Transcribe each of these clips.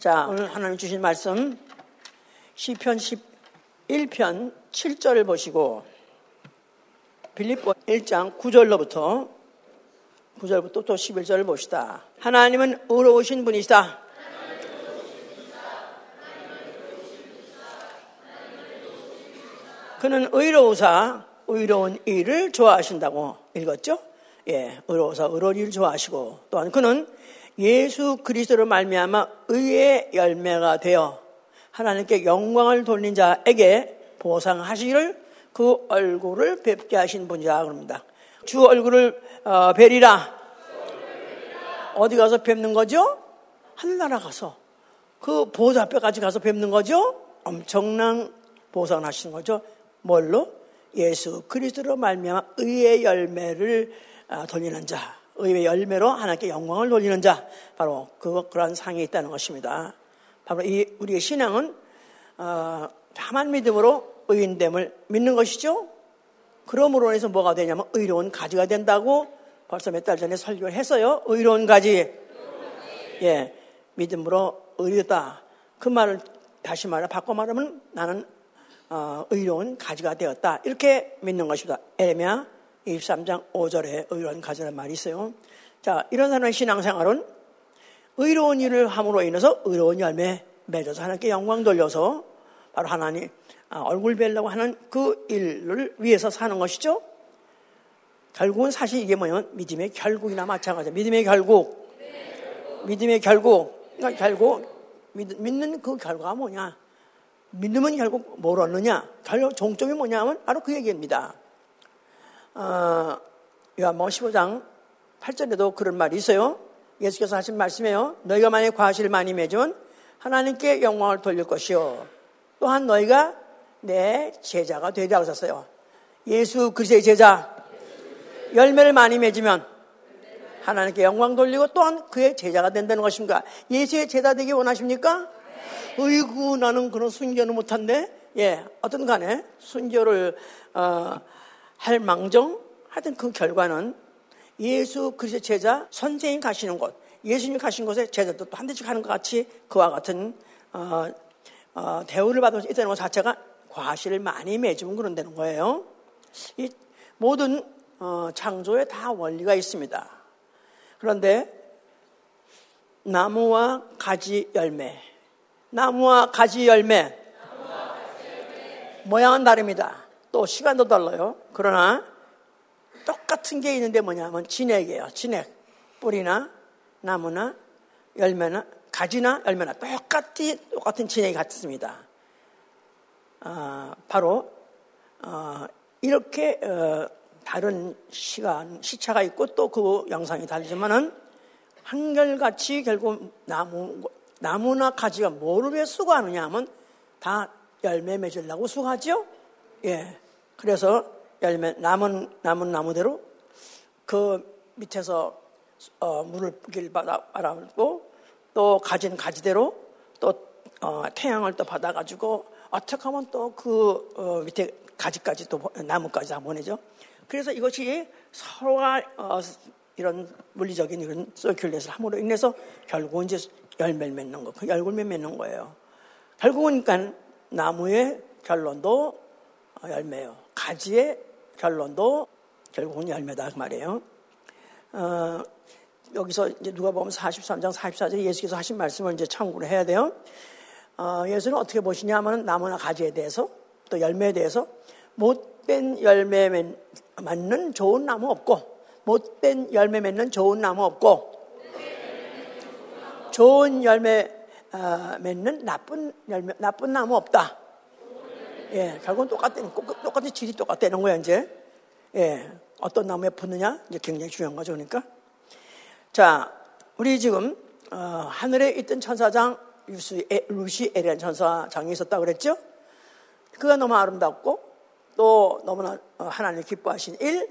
자, 오늘 하나님 주신 말씀 시편 11편 7절을 보시고 빌립보 1장 9절로부터 9절부터 또 11절을 봅시다. 하나님은 의로우신 분이시다. 그는 의로우사 의로운 일을 좋아하신다고 읽었죠? 예, 의로우사 의로운 일을 좋아하시고 또한 그는 예수 그리스도로 말미암아 의의 열매가 되어 하나님께 영광을 돌린 자에게 보상하시기를 그 얼굴을 뵙게 하신 분이라 그럽니다. 주 얼굴을 어, 뵈리라. 어디 가서 뵙는 거죠? 하늘나라 가서 그 보좌 앞에까지 가서 뵙는 거죠? 엄청난 보상을 하시는 거죠. 뭘로? 예수 그리스도로 말미암아 의의 열매를 어, 돌리는 자, 의의 열매로 하나님께 영광을 돌리는 자, 바로 그 그러한 상이 있다는 것입니다. 바로 이 우리의 신앙은 어, 다만 믿음으로 의인됨을 믿는 것이죠. 그러므로 해서 뭐가 되냐면 의로운 가지가 된다고 벌써 몇 달 전에 설교를 했어요. 의로운 가지. 예, 믿음으로 의롭다. 그 말을 다시 말해 바꿔 말하면 나는 어, 의로운 가지가 되었다. 이렇게 믿는 것입니다. 에레미야 23장 5절에 의로운 가지라는 말이 있어요. 자, 이런 사람의 신앙생활은 의로운 일을 함으로 인해서 의로운 열매 맺어서 하나님께 영광 돌려서 바로 하나님 아, 얼굴 뵈려고 하는 그 일을 위해서 사는 것이죠. 결국은 사실 이게 뭐냐면 믿음의 결국이나 마찬가지예요. 믿음의 결국. 믿음의 결국. 그러니까 결국 믿는 그 결과가 뭐냐? 믿음은 결국 뭘 얻느냐? 결국 종점이 뭐냐면 바로 그 얘기입니다. 어, 요한복음 15장 8절에도 그런 말이 있어요. 예수께서 하신 말씀이에요. 너희가 만약 과실을 많이 맺으면 하나님께 영광을 돌릴 것이요. 또한 너희가 내 제자가 되리라고 썼어요. 예수 그리스도의 제자 열매를 많이 맺으면 하나님께 영광 돌리고 또한 그의 제자가 된다는 것입니까? 예수의 제자 되기 원하십니까? 의구 나는 그런 순교는 못한데 예 어떤 간에 순교를 어, 할 망정 하여튼 그 결과는 예수 그리스도의 제자 선생님 가시는 곳 예수님 가신 곳에 제자도 또 한 대씩 하는 것 같이 그와 같은 어, 어, 대우를 받을 수 있다는 것 자체가 과실을 많이 맺으면 그런다는 거예요. 이 모든 어, 창조에 다 원리가 있습니다. 그런데 나무와 가지 열매, 나무와 가지 열매, 모양은 다릅니다. 또 시간도 달라요. 그러나 똑같은 게 있는데 뭐냐면 진액이에요. 진액. 뿌리나 나무나 열매나 가지나 열매나 똑같이 똑같은 진액이 같습니다. 어, 바로 어, 이렇게 어, 다른 시간 시차가 있고 또 그 영상이 다르지만은 한결같이 결국 나무 나무나 가지가 뭐를 위해 수고하느냐 하면 다 열매 맺으려고 수고하죠. 예. 그래서 열매 남은 남은 나무대로 그 밑에서 어, 물을 뿌길 받아 바라고 또 가진 가지대로 또 어, 태양을 또 받아가지고 어떻게 하면 또그 어, 밑에 가지까지 또 나무까지 다 보내죠. 그래서 이것이 서로가 어, 이런 물리적인 이런 서큘레이션 함으로 인해서 결국은 이제 열매를 맺는 거, 그 열매 맺는 거예요. 결국은 그러니까 나무의 결론도 열매요. 가지의 결론도 결국은 열매다 그 말이에요. 어, 여기서 이제 누가 보면 43장 44절 예수께서 하신 말씀을 이제 참고를 해야 돼요. 어, 예수는 어떻게 보시냐 하면 나무나 가지에 대해서 또 열매에 대해서 못된 열매 맺는 좋은 나무 없고 못된 열매 맺는 좋은 나무 없고 좋은 열매 어, 맺는 나쁜 열매 나쁜 나무 없다. 예, 결국은 똑같은 똑같은 질이 똑같다는 거야 이제. 예, 어떤 나무에 붙느냐 이제 굉장히 중요한 거죠, 그러니까. 자, 우리 지금 어, 하늘에 있던 천사장 루시, 루시 에리안 천사장이 있었다 그랬죠? 그가 너무 아름답고 또 너무나 어, 하나님 기뻐하신 일,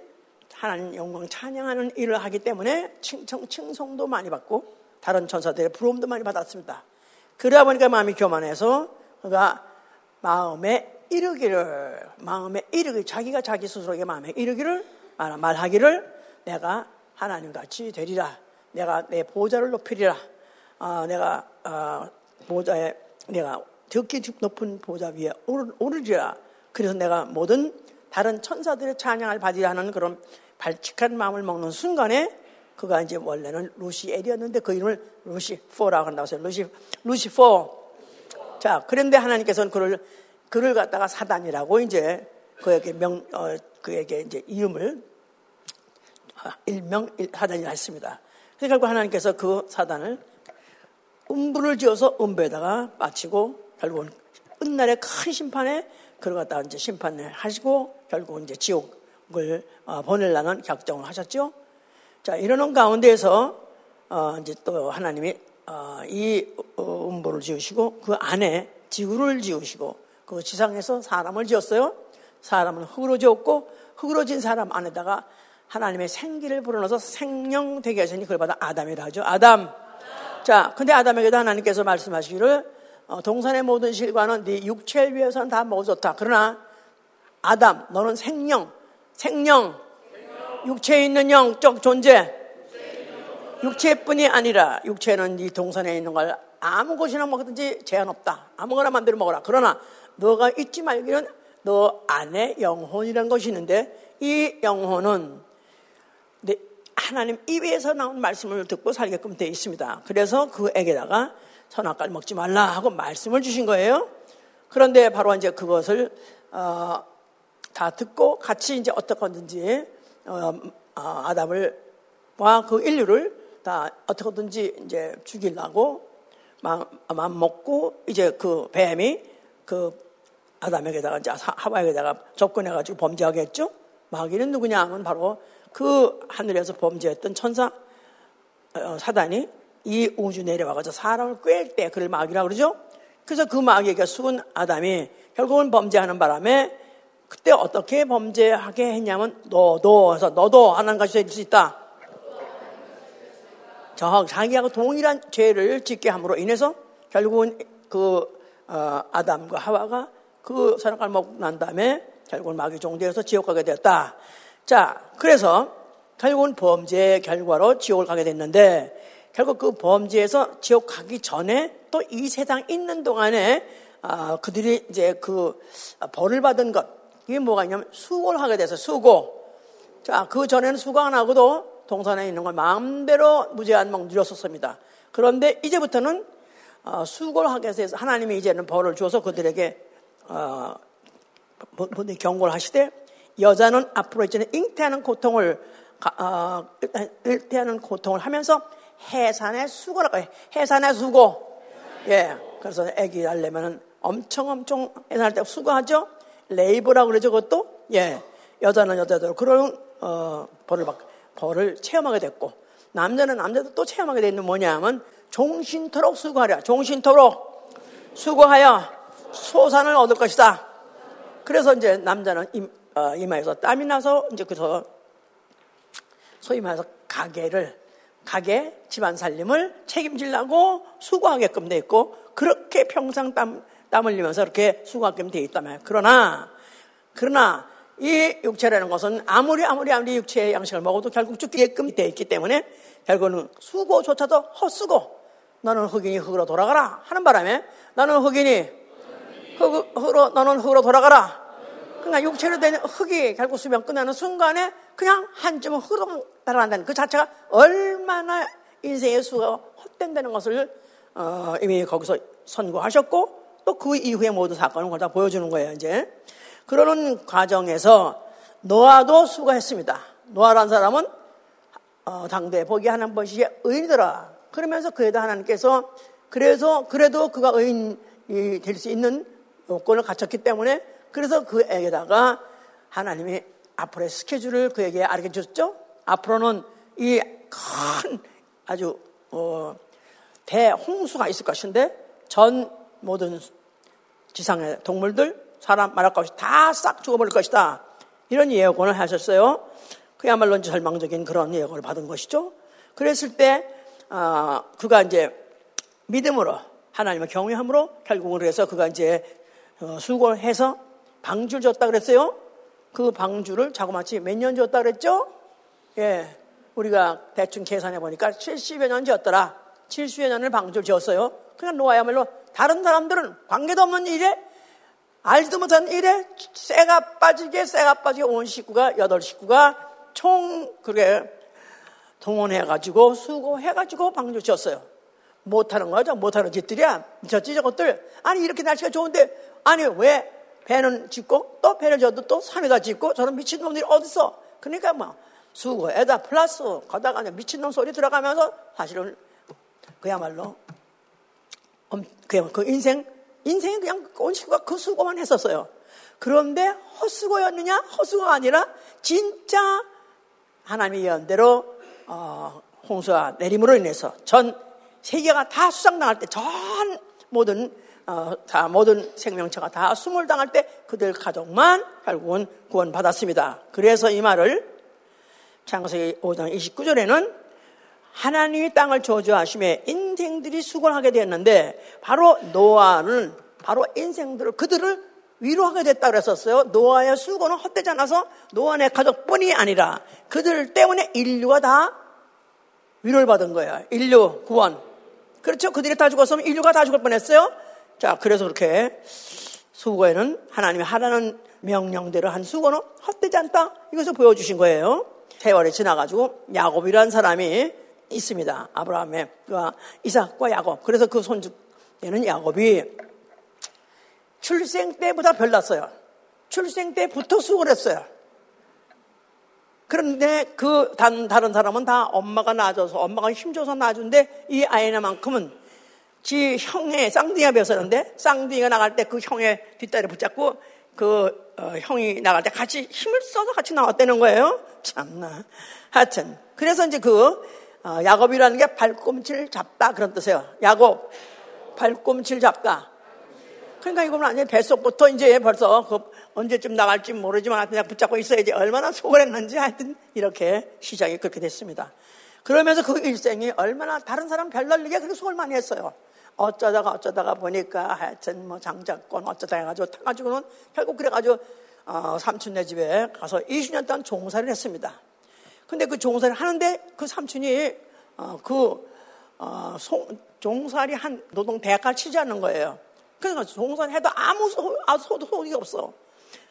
하나님 영광 찬양하는 일을 하기 때문에 칭청, 칭송도 많이 받고 다른 천사들의 부러움도 많이 받았습니다. 그러다 보니까 마음이 교만해서 그가 마음에 이르기를 마음에 이르기 자기가 자기 스스로에게 마음에 이르기를 말하기를 내가 하나님 같이 되리라. 내가 내 보좌를 높이리라. 어, 내가 어, 보좌에 내가 적기 높은 보좌 위에 오르리라. 그래서 내가 모든 다른 천사들의 찬양을 받으려 하는 그런 발칙한 마음을 먹는 순간에 그가 이제 원래는 루시엘이었는데 그 이름을 루시포라고 한다고 했어요. 루시, 루시포. 자, 그런데 하나님께서는 그를, 그를 갖다가 사단이라고 이제 그에게 명, 어, 그에게 이제 이름을 아, 일명 사단이라 했습니다. 그래서 결국 하나님께서 그 사단을 음부를 지어서 음부에다가 빠치고 결국은 끝날의 큰 심판에 그걸 갖다가 이제 심판을 하시고 결국 이제 지옥을 어, 보내려는 결정을 하셨죠. 자, 이러는 가운데에서 어, 이제 또 하나님이 어, 이 음보를 지으시고 그 안에 지구를 지으시고 그 지상에서 사람을 지었어요. 사람은 흙으로 지었고 흙으로 진 사람 안에다가 하나님의 생기를 불어넣어서 생명 되게 하시니 그걸 받아 아담이라 하죠. 아담. 자, 근데 아담에게도 하나님께서 말씀하시기를 어, 동산의 모든 실과는 네 육체를 위해서는 다 먹어줬다. 그러나 아담, 너는 생명, 생명, 육체에 있는 영적 존재, 육체뿐이 아니라 육체는 네 동산에 있는 걸 아무 곳이나 먹든지 제한 없다. 아무거나 마음대로 먹어라. 그러나 너가 잊지 말기는 너 안에 영혼이라는 것이 있는데 이 영혼은 하나님 입에서 나온 말씀을 듣고 살게끔 되어 있습니다. 그래서 그 애에다가 선악과를 먹지 말라 하고 말씀을 주신 거예요. 그런데 바로 이제 그것을 어, 다 듣고 같이 이제 어떻게든지 어, 어, 아담을 와 그 인류를 다 어떻게든지 이제 죽이려고 마음 먹고 이제 그 뱀이 그 아담에게다가 이제 하와에게다가 접근해가지고 범죄하겠죠. 마귀는 누구냐 하면 바로 그 하늘에서 범죄했던 천사 어, 사단이 이 우주 내려와가지고 사람을 꿰때 그를 마귀라 그러죠. 그래서 그 마귀에게 숙은 아담이 결국은 범죄하는 바람에 그때 어떻게 범죄하게 했냐면 너도 해서 너도 하나님 같이 될수 있다. 저 자기하고 동일한 죄를 짓게 함으로 인해서 결국은 그 어, 아담과 하와가 그 선악과를 먹고 난 다음에 결국은 마귀 종되어서 지옥 가게 되었다. 자, 그래서 결국은 범죄의 결과로 지옥을 가게 됐는데 결국 그 범죄에서 지옥 가기 전에 또 이 세상 있는 동안에 아, 그들이 이제 그 벌을 받은 것 이게 뭐가 있냐면 수고를 하게 돼서 수고. 자, 그 전에는 수고 안 하고도 동산에 있는 걸 마음대로 무제한 막 누렸었습니다. 그런데 이제부터는 어, 수고를 하게 해서 하나님이 이제는 벌을 줘서 그들에게 어, 경고를 하시되 여자는 앞으로 이제는 잉태하는 고통을 어, 잉태하는 고통을 하면서 해산의 수고라고 해. 해산의 수고. 예. 그래서 아기 낳려면은 엄청 엄청 해산할 때 수고하죠. 레이브라고 그러죠. 그것도 예. 여자는 여자대로 그런 어, 벌을 받, 벌을 체험하게 됐고 남자는 남자도 또 체험하게 되는 뭐냐면 종신토록 수고하랴. 종신토록 수고하여 소산을 얻을 것이다. 그래서 이제 남자는 어, 이마에서 땀이 나서 이제 그래서 소위 말해서 가게를 가게 집안 살림을 책임지려고 수고하게끔 돼 있고 그렇게 평생 땀, 땀 흘리면서 이렇게 수고하게끔 돼 있다면 그러나 그러나 이 육체라는 것은 아무리 아무리 아무리 육체의 양식을 먹어도 결국 죽게끔 돼 있기 때문에 결국은 수고조차도 헛수고 너는 흑인이 흙으로 돌아가라 하는 바람에 나는 흑인이 흙, 흙으로 너는 흙으로 돌아가라. 그러니까 육체로 된 흙이 결국 수명 끝나는 순간에 그냥 한줌 흙으로 달아난다는 그 자체가 얼마나 인생의 수가 헛된다는 것을 어, 이미 거기서 선고하셨고 또 그 이후에 모든 사건을 거다 보여주는 거예요 이제. 그러는 과정에서 노아도 수고했습니다. 노아란 사람은 어, 당대 보기 하나님 보시기에 의인이더라. 그러면서 그에다 하나님께서 그래서 그래도 그가 의인이 될 수 있는 요건을 갖췄기 때문에 그래서 그에게다가 하나님이 앞으로의 스케줄을 그에게 알게 줬죠. 앞으로는 이 큰 아주 어, 대홍수가 있을 것인데 전 모든 지상의 동물들, 사람 말할 것 없이 다 싹 죽어버릴 것이다. 이런 예언을 하셨어요. 그야말로 이제 절망적인 그런 예언을 받은 것이죠. 그랬을 때 어, 그가 이제 믿음으로 하나님의 경외함으로 결국은 그래서 그가 이제 어, 수고를 해서 방주를 줬다 그랬어요. 그 방주를 자그마치 몇 년 줬다 그랬죠? 예. 우리가 대충 계산해 보니까 70여 년 지었더라. 70여 년을 방주를 지었어요. 그냥 노아야말로 다른 사람들은 관계도 없는 일에 알지도 못한 일에 쇠가 빠지게 쇠가 빠지게 온 식구가 여덟 식구가 총 그게 동원해가지고 수고해가지고 방주 지었어요. 못하는 거죠. 못하는 짓들이야. 미쳤지 저것들. 아니 이렇게 날씨가 좋은데 아니 왜 배는 짓고 또 배를 져도 또 산에다 짓고 저런 미친놈들이 어딨어. 그러니까 뭐 수고에다 플러스 거다가 미친놈 소리 들어가면서 사실은 그야말로 그 인생 인생이 그냥 온 식구가 그 수고만 했었어요. 그런데 헛수고였느냐? 헛수고가 아니라 진짜 하나님의 예언대로 어, 홍수와 내림으로 인해서 전 세계가 다 수상당할 때 전 모든 어, 다 모든 생명체가 다 수몰 당할 때 그들 가족만 결국은 구원받았습니다. 그래서 이 말을 창세기 5장 29절에는 하나님이 땅을 저주하심에 인생들이 수고하게 되었는데 바로 노아는 바로 인생들을 그들을 위로하게 됐다 그랬었어요. 노아의 수고는 헛되지 않아서 노아의 가족뿐이 아니라 그들 때문에 인류가 다 위로를 받은 거예요. 인류 구원. 그렇죠. 그들이 다 죽었으면 인류가 다 죽을 뻔했어요. 자, 그래서 그렇게 수고에는 하나님이 하라는 명령대로 한 수고는 헛되지 않다. 이것을 보여주신 거예요. 세월이 지나가지고 야곱이라는 사람이 있습니다. 아브라함의 이삭과 야곱. 그래서 그 손주에는 야곱이 출생 때보다 별났어요. 출생 때부터 수고를 했어요. 그런데 그 단, 다른 사람은 다 엄마가 낳아줘서 엄마가 힘줘서 낳아준데 이 아이나만큼은 지 형의 쌍둥이가 벼었는데 쌍둥이가 나갈 때 그 형의 뒷다리 붙잡고 그 어, 형이 나갈 때 같이 힘을 써서 같이 나왔다는 거예요. 참나. 하여튼 그래서 이제 그 어, 야곱이라는 게 발꿈치를 잡다 그런 뜻이에요. 야곱 발꿈치를 잡다. 그러니까 이거는 아니 뱃속부터 이제 벌써 그 언제쯤 나갈지 모르지만 그냥 붙잡고 있어야지 얼마나 속을 했는지 하여튼 이렇게 시작이 그렇게 됐습니다. 그러면서 그 일생이 얼마나 다른 사람 별날리게 그렇게 속을 많이 했어요. 어쩌다가 어쩌다가 보니까 하여튼 뭐 장자권 어쩌다 해가지고 타가지고는 결국 그래가지고 어, 삼촌네 집에 가서 20년 동안 종살이를 했습니다. 근데 그 종살이 하는데 그 삼촌이 어, 그 어, 소, 종살이 한 노동 대가를 치지 않는 거예요. 그러니까 종살이 해도 아무 소, 아, 소득이 없어.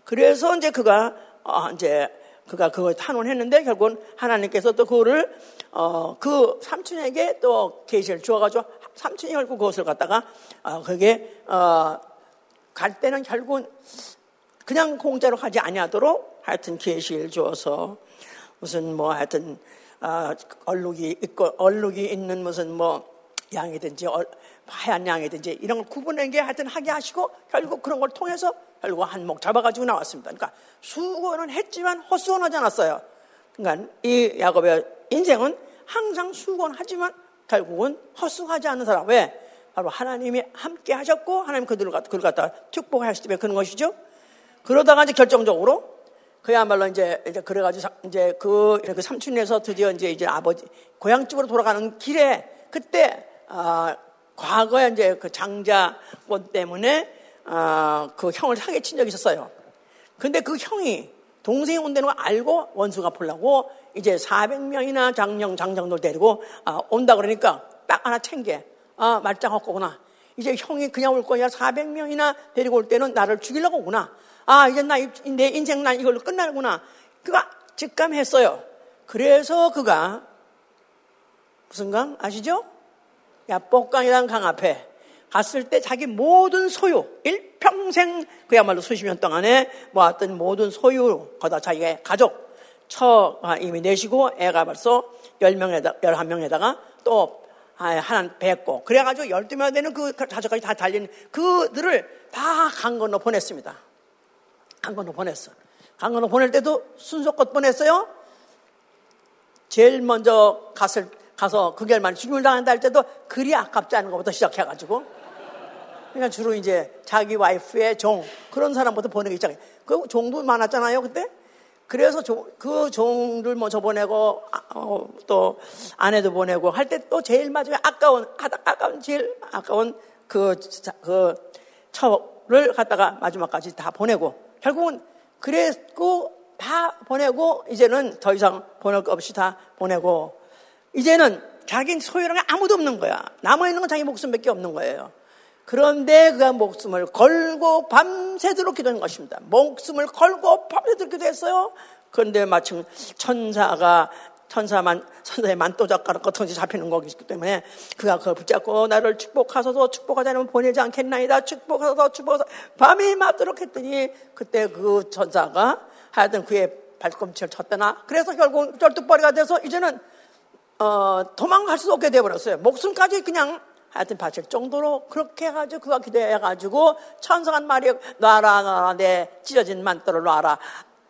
그래서 이제 그가 어, 이제 그가 그걸 탄원했는데 결국은 하나님께서 또 그거를 어, 그 삼촌에게 또 계시를 주어가지고 삼촌이 결국 그것을 갖다가 어, 그게 어, 갈 때는 결국은 그냥 공짜로 가지 아니하도록 하여튼 계시를 주어서 무슨 뭐 하여튼 어, 얼룩이 있고 얼룩이 있는 무슨 뭐 양이든지 하얀 양이든지 이런 걸 구분한 게 하여튼 하게 하시고 결국 그런 걸 통해서 결국 한목 잡아가지고 나왔습니다. 그러니까 수고는 했지만 헛수고는 하지 않았어요. 그러니까 이 야곱의 인생은 항상 수고는 하지만 결국은 헛수고하지 않는 사람. 왜? 바로 하나님이 함께 하셨고 하나님 그들을 갖다, 그를 갖다 축복하시기 때문에 그런 것이죠. 그러다가 이제 결정적으로 그야말로 이제, 이제 그래가지고 이제 그, 그 삼촌에서 드디어 이제 이제 아버지 고향 집으로 돌아가는 길에 그때 아, 과거에 이제 그 장자권 때문에 아, 그 형을 사기친 적이 있었어요. 근데 그 형이 동생이 온다는 걸 알고 원수가 보려고 이제 400명이나 장령, 장장들 데리고 아, 온다 그러니까 딱 하나 챙겨. 아, 말짱 헛거구나. 이제 형이 그냥 올 거야. 400명이나 데리고 올 때는 나를 죽이려고 오구나. 아, 이제 나, 내 인생 난 이걸로 끝나는구나. 그가 직감했어요. 그래서 그가 무슨 강 아시죠? 야복강이라는 강 앞에 갔을 때 자기 모든 소유, 일평생 그야말로 수십 년 동안에 모았던 모든 소유, 거다 자기의 가족, 처가 이미 내시고 애가 벌써 10명에다, 11명에다가 또 하나 뵙고 그래가지고 12명 되는 그 가족까지 다 달린 그들을 다 강 건너 보냈습니다. 강 건너 보냈어. 강 건너 보낼 때도 순서껏 보냈어요. 제일 먼저 갔을 가서 그 결말 죽임을 당한다 할 때도 그리 아깝지 않은 것부터 시작해가지고 그러니까 주로 이제 자기 와이프의 종 그런 사람부터 보내기 시작해. 그 종도 많았잖아요 그때. 그래서 종, 그 종들 먼저 보내고 아, 어, 또 아내도 보내고 할 때 또 제일 마지막에 아까운 아까운 제일 아까운 그, 그 처를 갖다가 마지막까지 다 보내고 결국은 그랬고 다 보내고 이제는 더 이상 보낼 것 없이 다 보내고 이제는 자기 게 아무도 없는 거야. 남아 있는 건 자기 목숨밖에 없는 거예요. 그런데 그가 목숨을 걸고 밤새도록 기도한 것입니다. 목숨을 걸고 밤새도록 기도했어요. 그런데 마침 천사가 천사만 천사의 만또작가로 거통지 잡히는 거기 때문에 그가 그걸 붙잡고 나를 축복하소서 축복하자면 보내지 않겠나이다 축복하소서 축복하소서 밤이 맞도록 했더니 그때 그 천사가 하여튼 그의 발꿈치를 쳤다나 그래서 결국 쩔뚝벌이가 돼서 이제는 어, 도망갈 수 없게 되어버렸어요 목숨까지 그냥 하여튼 바칠 정도로 그렇게 해가지고 그가 기도해가지고 천사한 말이 놔라 놔라 내 찢어진 만도를 놔라.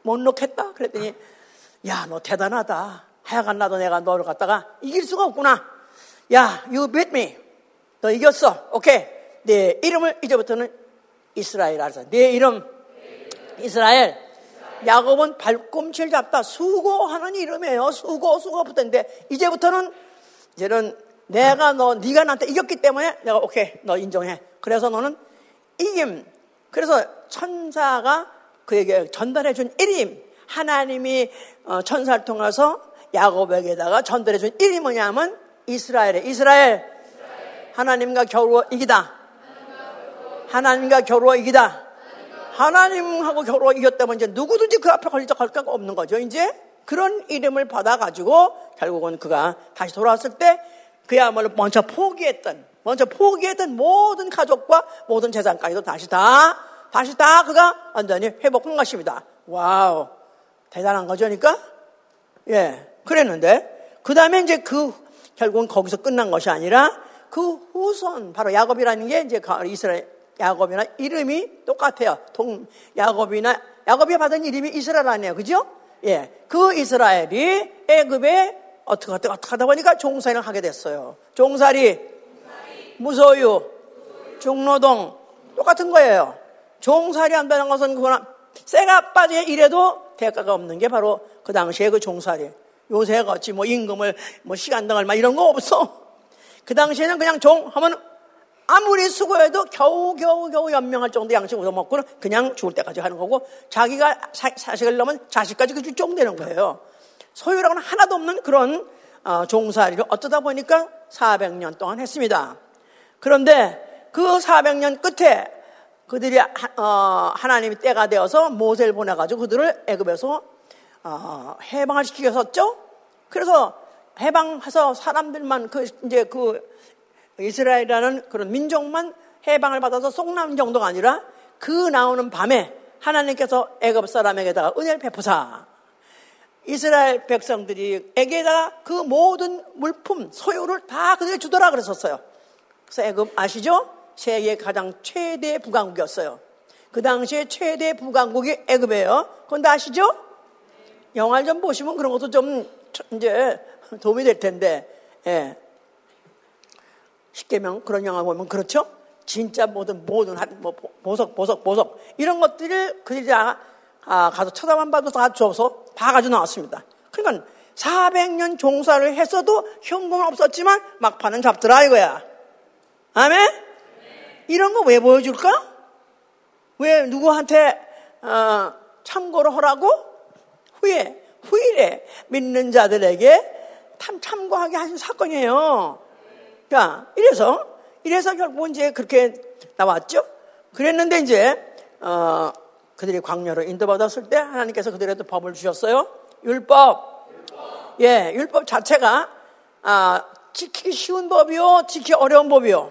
못 놓겠다. 그랬더니 야 너 대단하다. 하여간 나도 내가 너를 갖다가 이길 수가 없구나. 야 you beat me. 너 이겼어. 오케이. 내 이름을 이제부터는 이스라엘 알았어 내 이름. 이스라엘. 야곱은 발꿈치를 잡다 수고하는 이름이에요. 수고 수고 붙었는데 이제부터는 이제는 내가 너, 네가 나한테 이겼기 때문에 내가 오케이, 너 인정해. 그래서 너는 이김. 그래서 천사가 그에게 전달해 준 이름. 하나님이 어, 천사를 통해서 야곱에게다가 전달해 준 이름이 뭐냐면 이스라엘에 이스라엘. 하나님과 겨루어 이기다. 하나님과 겨루어 이기다. 하나님하고 겨루어 이겼다 면 이제 누구든지 그 앞에 걸릴 적 없는 거죠. 이제 그런 이름을 받아가지고 결국은 그가 다시 돌아왔을 때 그야말로 먼저 포기했던, 먼저 포기했던 모든 가족과 모든 재산까지도 다시 다, 다시 다 그가 완전히 회복한 것입니다. 와우. 대단한 거죠, 그러니까? 예. 그랬는데, 그 다음에 이제 그, 결국은 거기서 끝난 것이 아니라 그 후손, 바로 야곱이라는 게 이제 이스라엘, 야곱이나 이름이 똑같아요. 동, 야곱이나, 야곱이 받은 이름이 이스라엘 아니에요. 그죠? 예. 그 이스라엘이 애굽에 어떻게 어떻게 어떻게 하다 보니까 종살이를 하게 됐어요. 종살이, 무소유, 중노동 똑같은 거예요. 종살이 한다는 것은 그거나 쇠가 빠져 이래도 대가가 없는 게 바로 그 당시에 그 종살이. 요새 같이 뭐 임금을 뭐 시간당 얼마 이런 거 없어. 그 당시에는 그냥 종 하면 아무리 수고해도 겨우 겨우 겨우 연명할 정도 양식 얻어먹고는 그냥 죽을 때까지 하는 거고 자기가 사, 식을 넣으면 자식까지 그 쫑되는 거예요. 소유라고는 하나도 없는 그런 어, 종살이를 어쩌다 보니까 400년 동안 했습니다. 그런데 그 400년 끝에 그들이 어, 하나님이 때가 되어서 모세를 보내가지고 그들을 애굽에서 어, 해방을 시키셨죠. 그래서 해방해서 사람들만 그 이제 그 이스라엘이라는 그런 민족만 해방을 받아서 속남 정도가 아니라 그 나오는 밤에 하나님께서 애굽 사람에게다가 은혜를 베푸사 이스라엘 백성들이 에게다가 그 모든 물품, 소유를 다 그들에게 주더라 그랬었어요. 그래서 애굽 아시죠? 세계 가장 최대 부강국이었어요. 그 당시에 최대 부강국이 애굽이에요. 그건 다 아시죠? 영화를 좀 보시면 그런 것도 좀 이제 도움이 될 텐데, 예. 십계명 그런 영화 보면 그렇죠? 진짜 모든 모든 뭐 보석 보석 보석 이런 것들을 그들이 다 아, 가서 쳐다만 봐도 다 줘서 다 가지고 나왔습니다. 그러니까 400년 종사를 했어도 현금은 없었지만 막판은 잡더라 이거야. 아멘? 이런 거 왜 보여줄까? 왜 누구한테 어, 참고를 하라고? 후에 후일에 믿는 자들에게 참, 참고하게 하신 사건이에요. 자, 이래서 이래서 결국 이제 그렇게 나왔죠. 그랬는데 이제 어, 그들이 광야로 인도받았을 때 하나님께서 그들에게 법을 주셨어요. 율법. 예, 율법 자체가 아, 지키기 쉬운 법이요, 지키기 어려운 법이요.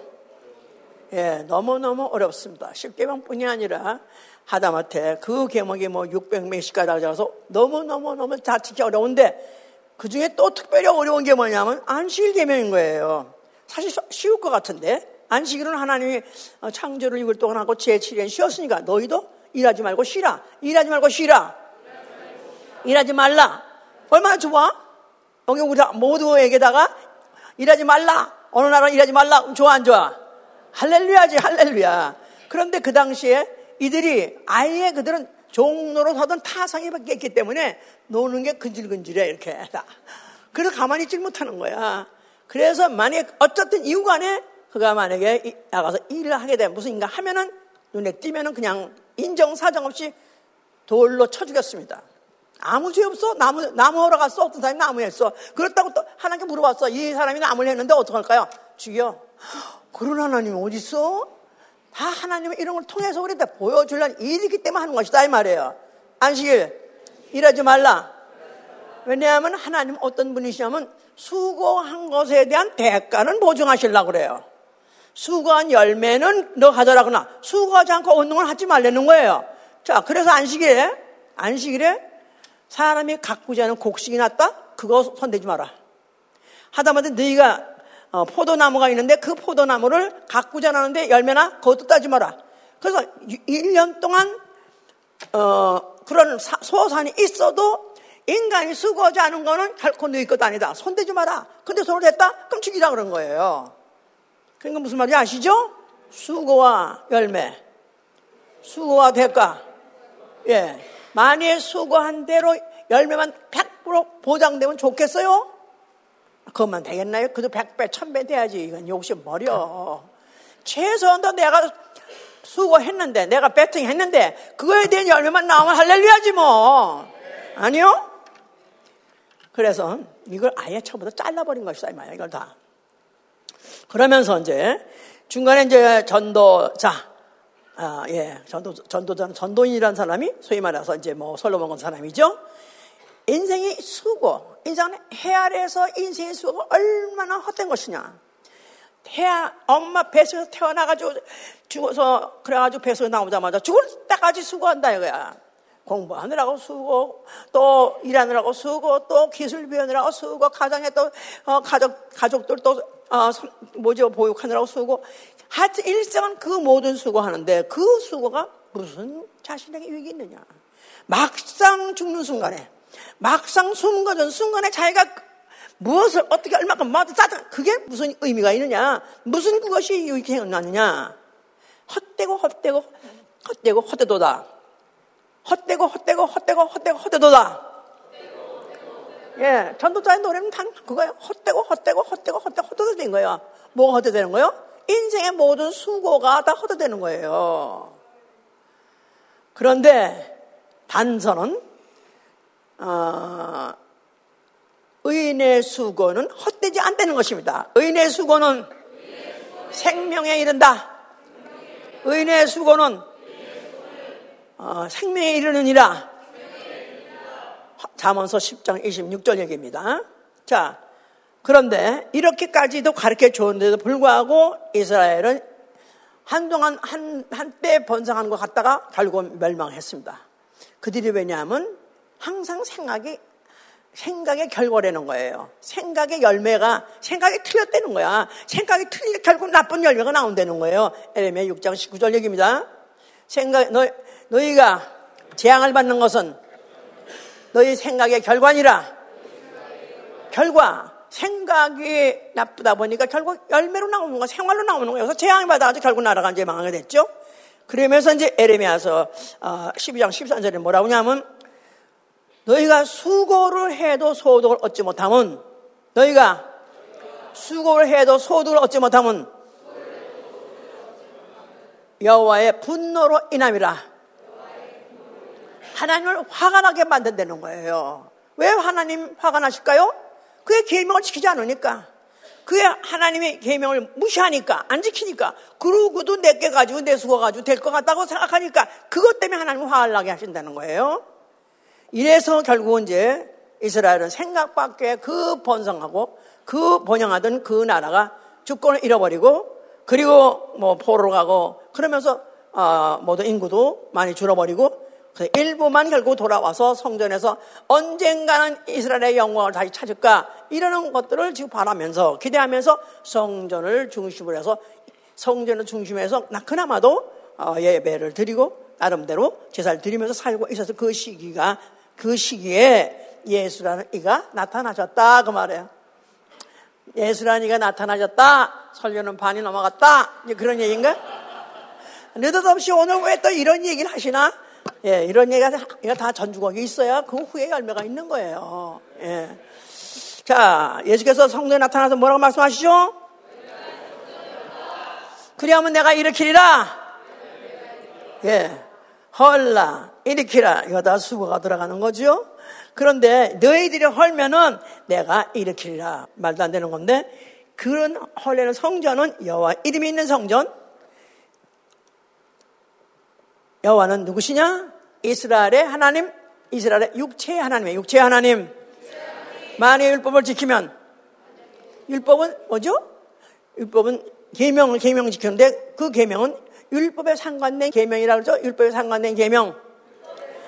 예, 너무너무 어렵습니다. 10개명뿐이 아니라 하다못해 그 개목이 뭐 600명씩까지 나가서 너무너무너무 다 지키기 어려운데 그 중에 또 특별히 어려운 게 뭐냐면 안식일 개명인 거예요. 사실 쉬울 것 같은데 안식일은 하나님이 창조를 6일 동안 하고 제7일 쉬었으니까 너희도 일하지 말고 쉬라. 일하지 말고 쉬라. 일하지 말라. 얼마나 좋아? 여기 우리 모두에게다가 일하지 말라. 어느 나라 일하지 말라. 좋아 안 좋아? 할렐루야지 할렐루야. 그런데 그 당시에 이들이 아예 그들은 종로로 서던 타상이 바뀌었기 때문에 노는 게 근질근질해 이렇게. 그래서 가만히 있지 못하는 거야. 그래서 만약에 어쨌든 이유 간에 그가 만약에 나가서 일을 하게 되면 무슨 인가 하면은 눈에 띄면은 그냥 인정사정 없이 돌로 쳐 죽였습니다. 아무 죄 없어? 나무, 나무 하러 갔어? 어떤 사람이 나무 했어? 그렇다고 또 하나님께 물어봤어. 이 사람이 나무를 했는데 어떡할까요? 죽여. 그런 하나님이 어딨어? 다 하나님의 이런 걸 통해서 우리한테 보여주려는 일이기 때문에 하는 것이다. 이 말이에요. 안식일. 일하지 말라. 왜냐하면 하나님 어떤 분이시냐면 수고한 것에 대한 대가는 보증하시려고 그래요. 수고한 열매는 너 가져라거나 수고하지 않고 운동을 하지 말라는 거예요. 자, 그래서 안식일에, 안식일에 사람이 가꾸지 않은 곡식이 났다? 그거 손대지 마라. 하다못해 너희가 어, 포도나무가 있는데 그 포도나무를 가꾸지 않았는데 열매나 그것도 따지 마라. 그래서 1년 동안 어, 그런 소산이 있어도 인간이 수고하지 않은 거는 결코 너희 것 아니다. 손대지 마라. 근데 손을 댔다? 죽이라 그런 거예요. 그러니까 무슨 말인지 아시죠? 수고와 열매. 수고와 대가. 예. 만일 수고한 대로 열매만 100% 보장되면 좋겠어요? 그것만 되겠나요? 그래도 100배, 1000배 돼야지. 이건 욕심 버려. 최소한도 내가 수고했는데, 내가 배팅 했는데, 그거에 대한 열매만 나오면 할렐루야지 뭐. 아니요? 그래서 이걸 아예 처음부터 잘라버린 것이다, 이 말이야, 이걸 다. 그러면서 이제 중간에 이제 전도자, 아, 예, 전도, 전도자, 전도인이라는 사람이 소위 말해서 이제 뭐 솔로몬 같은 사람이죠. 인생의 수고, 인생의 해 아래에서 인생의 수고가 얼마나 헛된 것이냐. 태아, 엄마 뱃속에서 태어나가지고 죽어서, 그래가지고 뱃속에 나오자마자 죽을 때까지 수고한다 이거야. 공부하느라고 수고, 또 일하느라고 수고, 또 기술 배우느라고 수고, 가정에 또, 어, 가족, 가족들 또, 어, 뭐죠, 보육하느라고 수고. 하여튼 일생은 그 모든 수고하는데 그 수고가 무슨 자신에게 유익이 있느냐. 막상 죽는 순간에, 막상 숨거든 순간에 자기가 무엇을 어떻게 얼마큼 맞아 짜증 그게 무슨 의미가 있느냐? 무슨 그것이 유익이 생각나느냐? 헛되고 헛되고 헛되고 헛되도다. 헛되고 헛되고 헛되고 헛되고 헛되도다 예 전도자의 노래는 단 그거예요 헛되고 헛되고 헛되고 헛되고 헛되도 거예요 뭐가 헛되되는 거예요? 인생의 모든 수고가 다 헛되되는 거예요 그런데 단서는 어, 의인의 수고는 헛되지 않다는 것입니다. 의인의 수고는 생명에 이른다. 의인의 수고는 어, 생명에 이르느니라. 잠언서 10장 26절 얘기입니다. 자, 그런데 이렇게까지도 가르쳐 줬는데도 불구하고 이스라엘은 한동안 한, 한때 번성한 것 같다가 결국 멸망했습니다. 그들이 왜냐하면 항상 생각이 생각의 결과라는 거예요. 생각의 열매가 생각이 틀렸다는 거야. 생각이 틀리면 결국 나쁜 열매가 나온다는 거예요. 에레미야 6장 19절 얘기입니다. 생각 너 너희가 재앙을 받는 것은 너희 생각의 결과니라. 결과 생각이 나쁘다 보니까 결국 열매로 나오는 거, 생활로 나오는 거예요. 그래서 재앙을 받아가지고 결국 나라가 이제 망하게 됐죠. 그러면서 이제 에레미야서 12장 어, 13절에 뭐라고 하냐면 너희가 수고를 해도 소득을 얻지 못하면 너희가 수고를 해도 소득을 얻지 못하면 여호와의 분노로 인함이라. 하나님을 화가 나게 만든다는 거예요. 왜 하나님 화가 나실까요? 그의 계명을 지키지 않으니까. 그의 하나님의 계명을 무시하니까 안 지키니까 그러고도 내게 가지고 내 수고 가지고 될 것 같다고 생각하니까 그것 때문에 하나님 화를 나게 하신다는 거예요. 이래서 결국은 이제 이스라엘은 생각밖에 그 번성하고 그 번영하던 그 나라가 주권을 잃어버리고 그리고 뭐 포로로 가고 그러면서 어, 모든 인구도 많이 줄어버리고 그 일부만 결국 돌아와서 성전에서 언젠가는 이스라엘의 영광을 다시 찾을까 이러는 것들을 지금 바라면서 기대하면서 성전을 중심으로 해서 성전을 중심에서 그나마도 어, 예배를 드리고 나름대로 제사를 드리면서 살고 있어서 그 시기가 그 시기에 예수라는 이가 나타나셨다 그 말이에요. 예수라는 이가 나타나셨다. 설교는 반이 넘어갔다. 그런 얘기인가? 느닷없이 오늘 왜 또 이런 얘기를 하시나? 예, 이런 얘기가 다, 다 전주곡이 있어야 그 후에 열매가 있는 거예요. 예. 자, 예수께서 성도에 나타나서 뭐라고 말씀하시죠? 그리하면 내가 일으키리라. 예. 헐라, 일으키라. 이거 다 수고가 들어가는 거죠. 그런데 너희들이 헐면은 내가 일으키리라. 말도 안 되는 건데 그런 헐레는 성전은 여호와 이름이 있는 성전. 여호와는 누구시냐? 이스라엘의 하나님, 이스라엘의 육체의 하나님의 육체의 하나님. 만의 율법을 지키면 율법은 뭐죠? 율법은 계명을 계명 지키는데 그 계명은 율법에 상관된 계명이라 그러죠. 율법에 상관된 계명.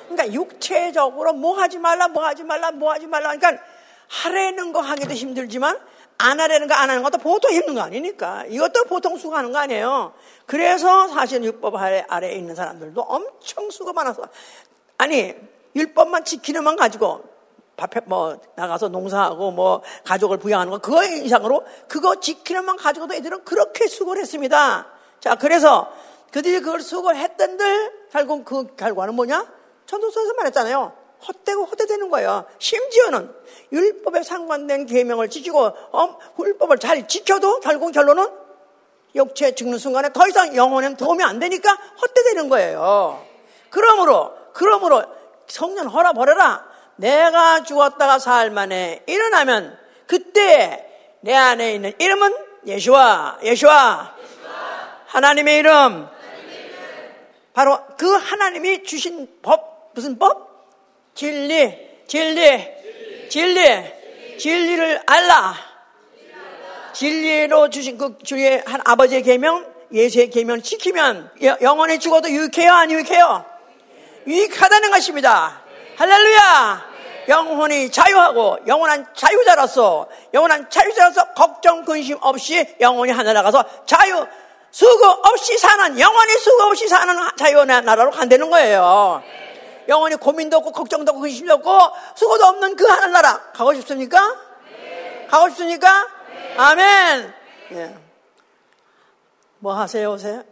그러니까 육체적으로 뭐 하지 말라, 뭐 하지 말라, 뭐 하지 말라. 그러니까 하려는 거 하기도 힘들지만 안 하려는 거 안 하는 것도 보통 힘든 거 아니니까. 이것도 보통 수고하는 거 아니에요. 그래서 사실 율법 아래, 아래에 있는 사람들도 엄청 수고 많아서. 아니, 율법만 지키는만 가지고 밥해, 뭐, 나가서 농사하고 뭐, 가족을 부양하는 거, 그거 이상으로 그거 지키는만 가지고도 애들은 그렇게 수고를 했습니다. 자, 그래서 그들이 그걸 수고를 했던들, 결국 그 결과는 뭐냐? 전도서에서 말했잖아요. 헛되고 헛되되는 거예요. 심지어는 율법에 상관된 계명을 지키고 어, 율법을 잘 지켜도 결국 결론은 육체 죽는 순간에 더 이상 영혼에 도움이 안 되니까 헛되되는 거예요. 그러므로 그러므로 성년 허라 버려라. 내가 죽었다가 살만에 일어나면 그때 내 안에 있는 이름은 예수와 예수와 하나님의 이름 바로 그 하나님이 주신 법 무슨 법? 진리 진리 진리 진리를 알라 진리로 주신 그 주의 한 아버지의 계명 예수의 계명을 지키면 영원히 죽어도 유익해요 안 유익해요? 유익하다는 것입니다 할렐루야 영혼이 자유하고 영원한 자유자로서 영원한 자유자로서 걱정 근심 없이 영혼이 하늘나가서 자유 수고 없이 사는 영원히 수고 없이 사는 자유의 나라로 간다는 거예요. 영원히 고민도 없고 걱정도 없고 근심도 없고 수고도 없는 그 하늘나라 가고 싶습니까? 가고 싶습니까? 아멘. 예. 뭐 하세요 요새?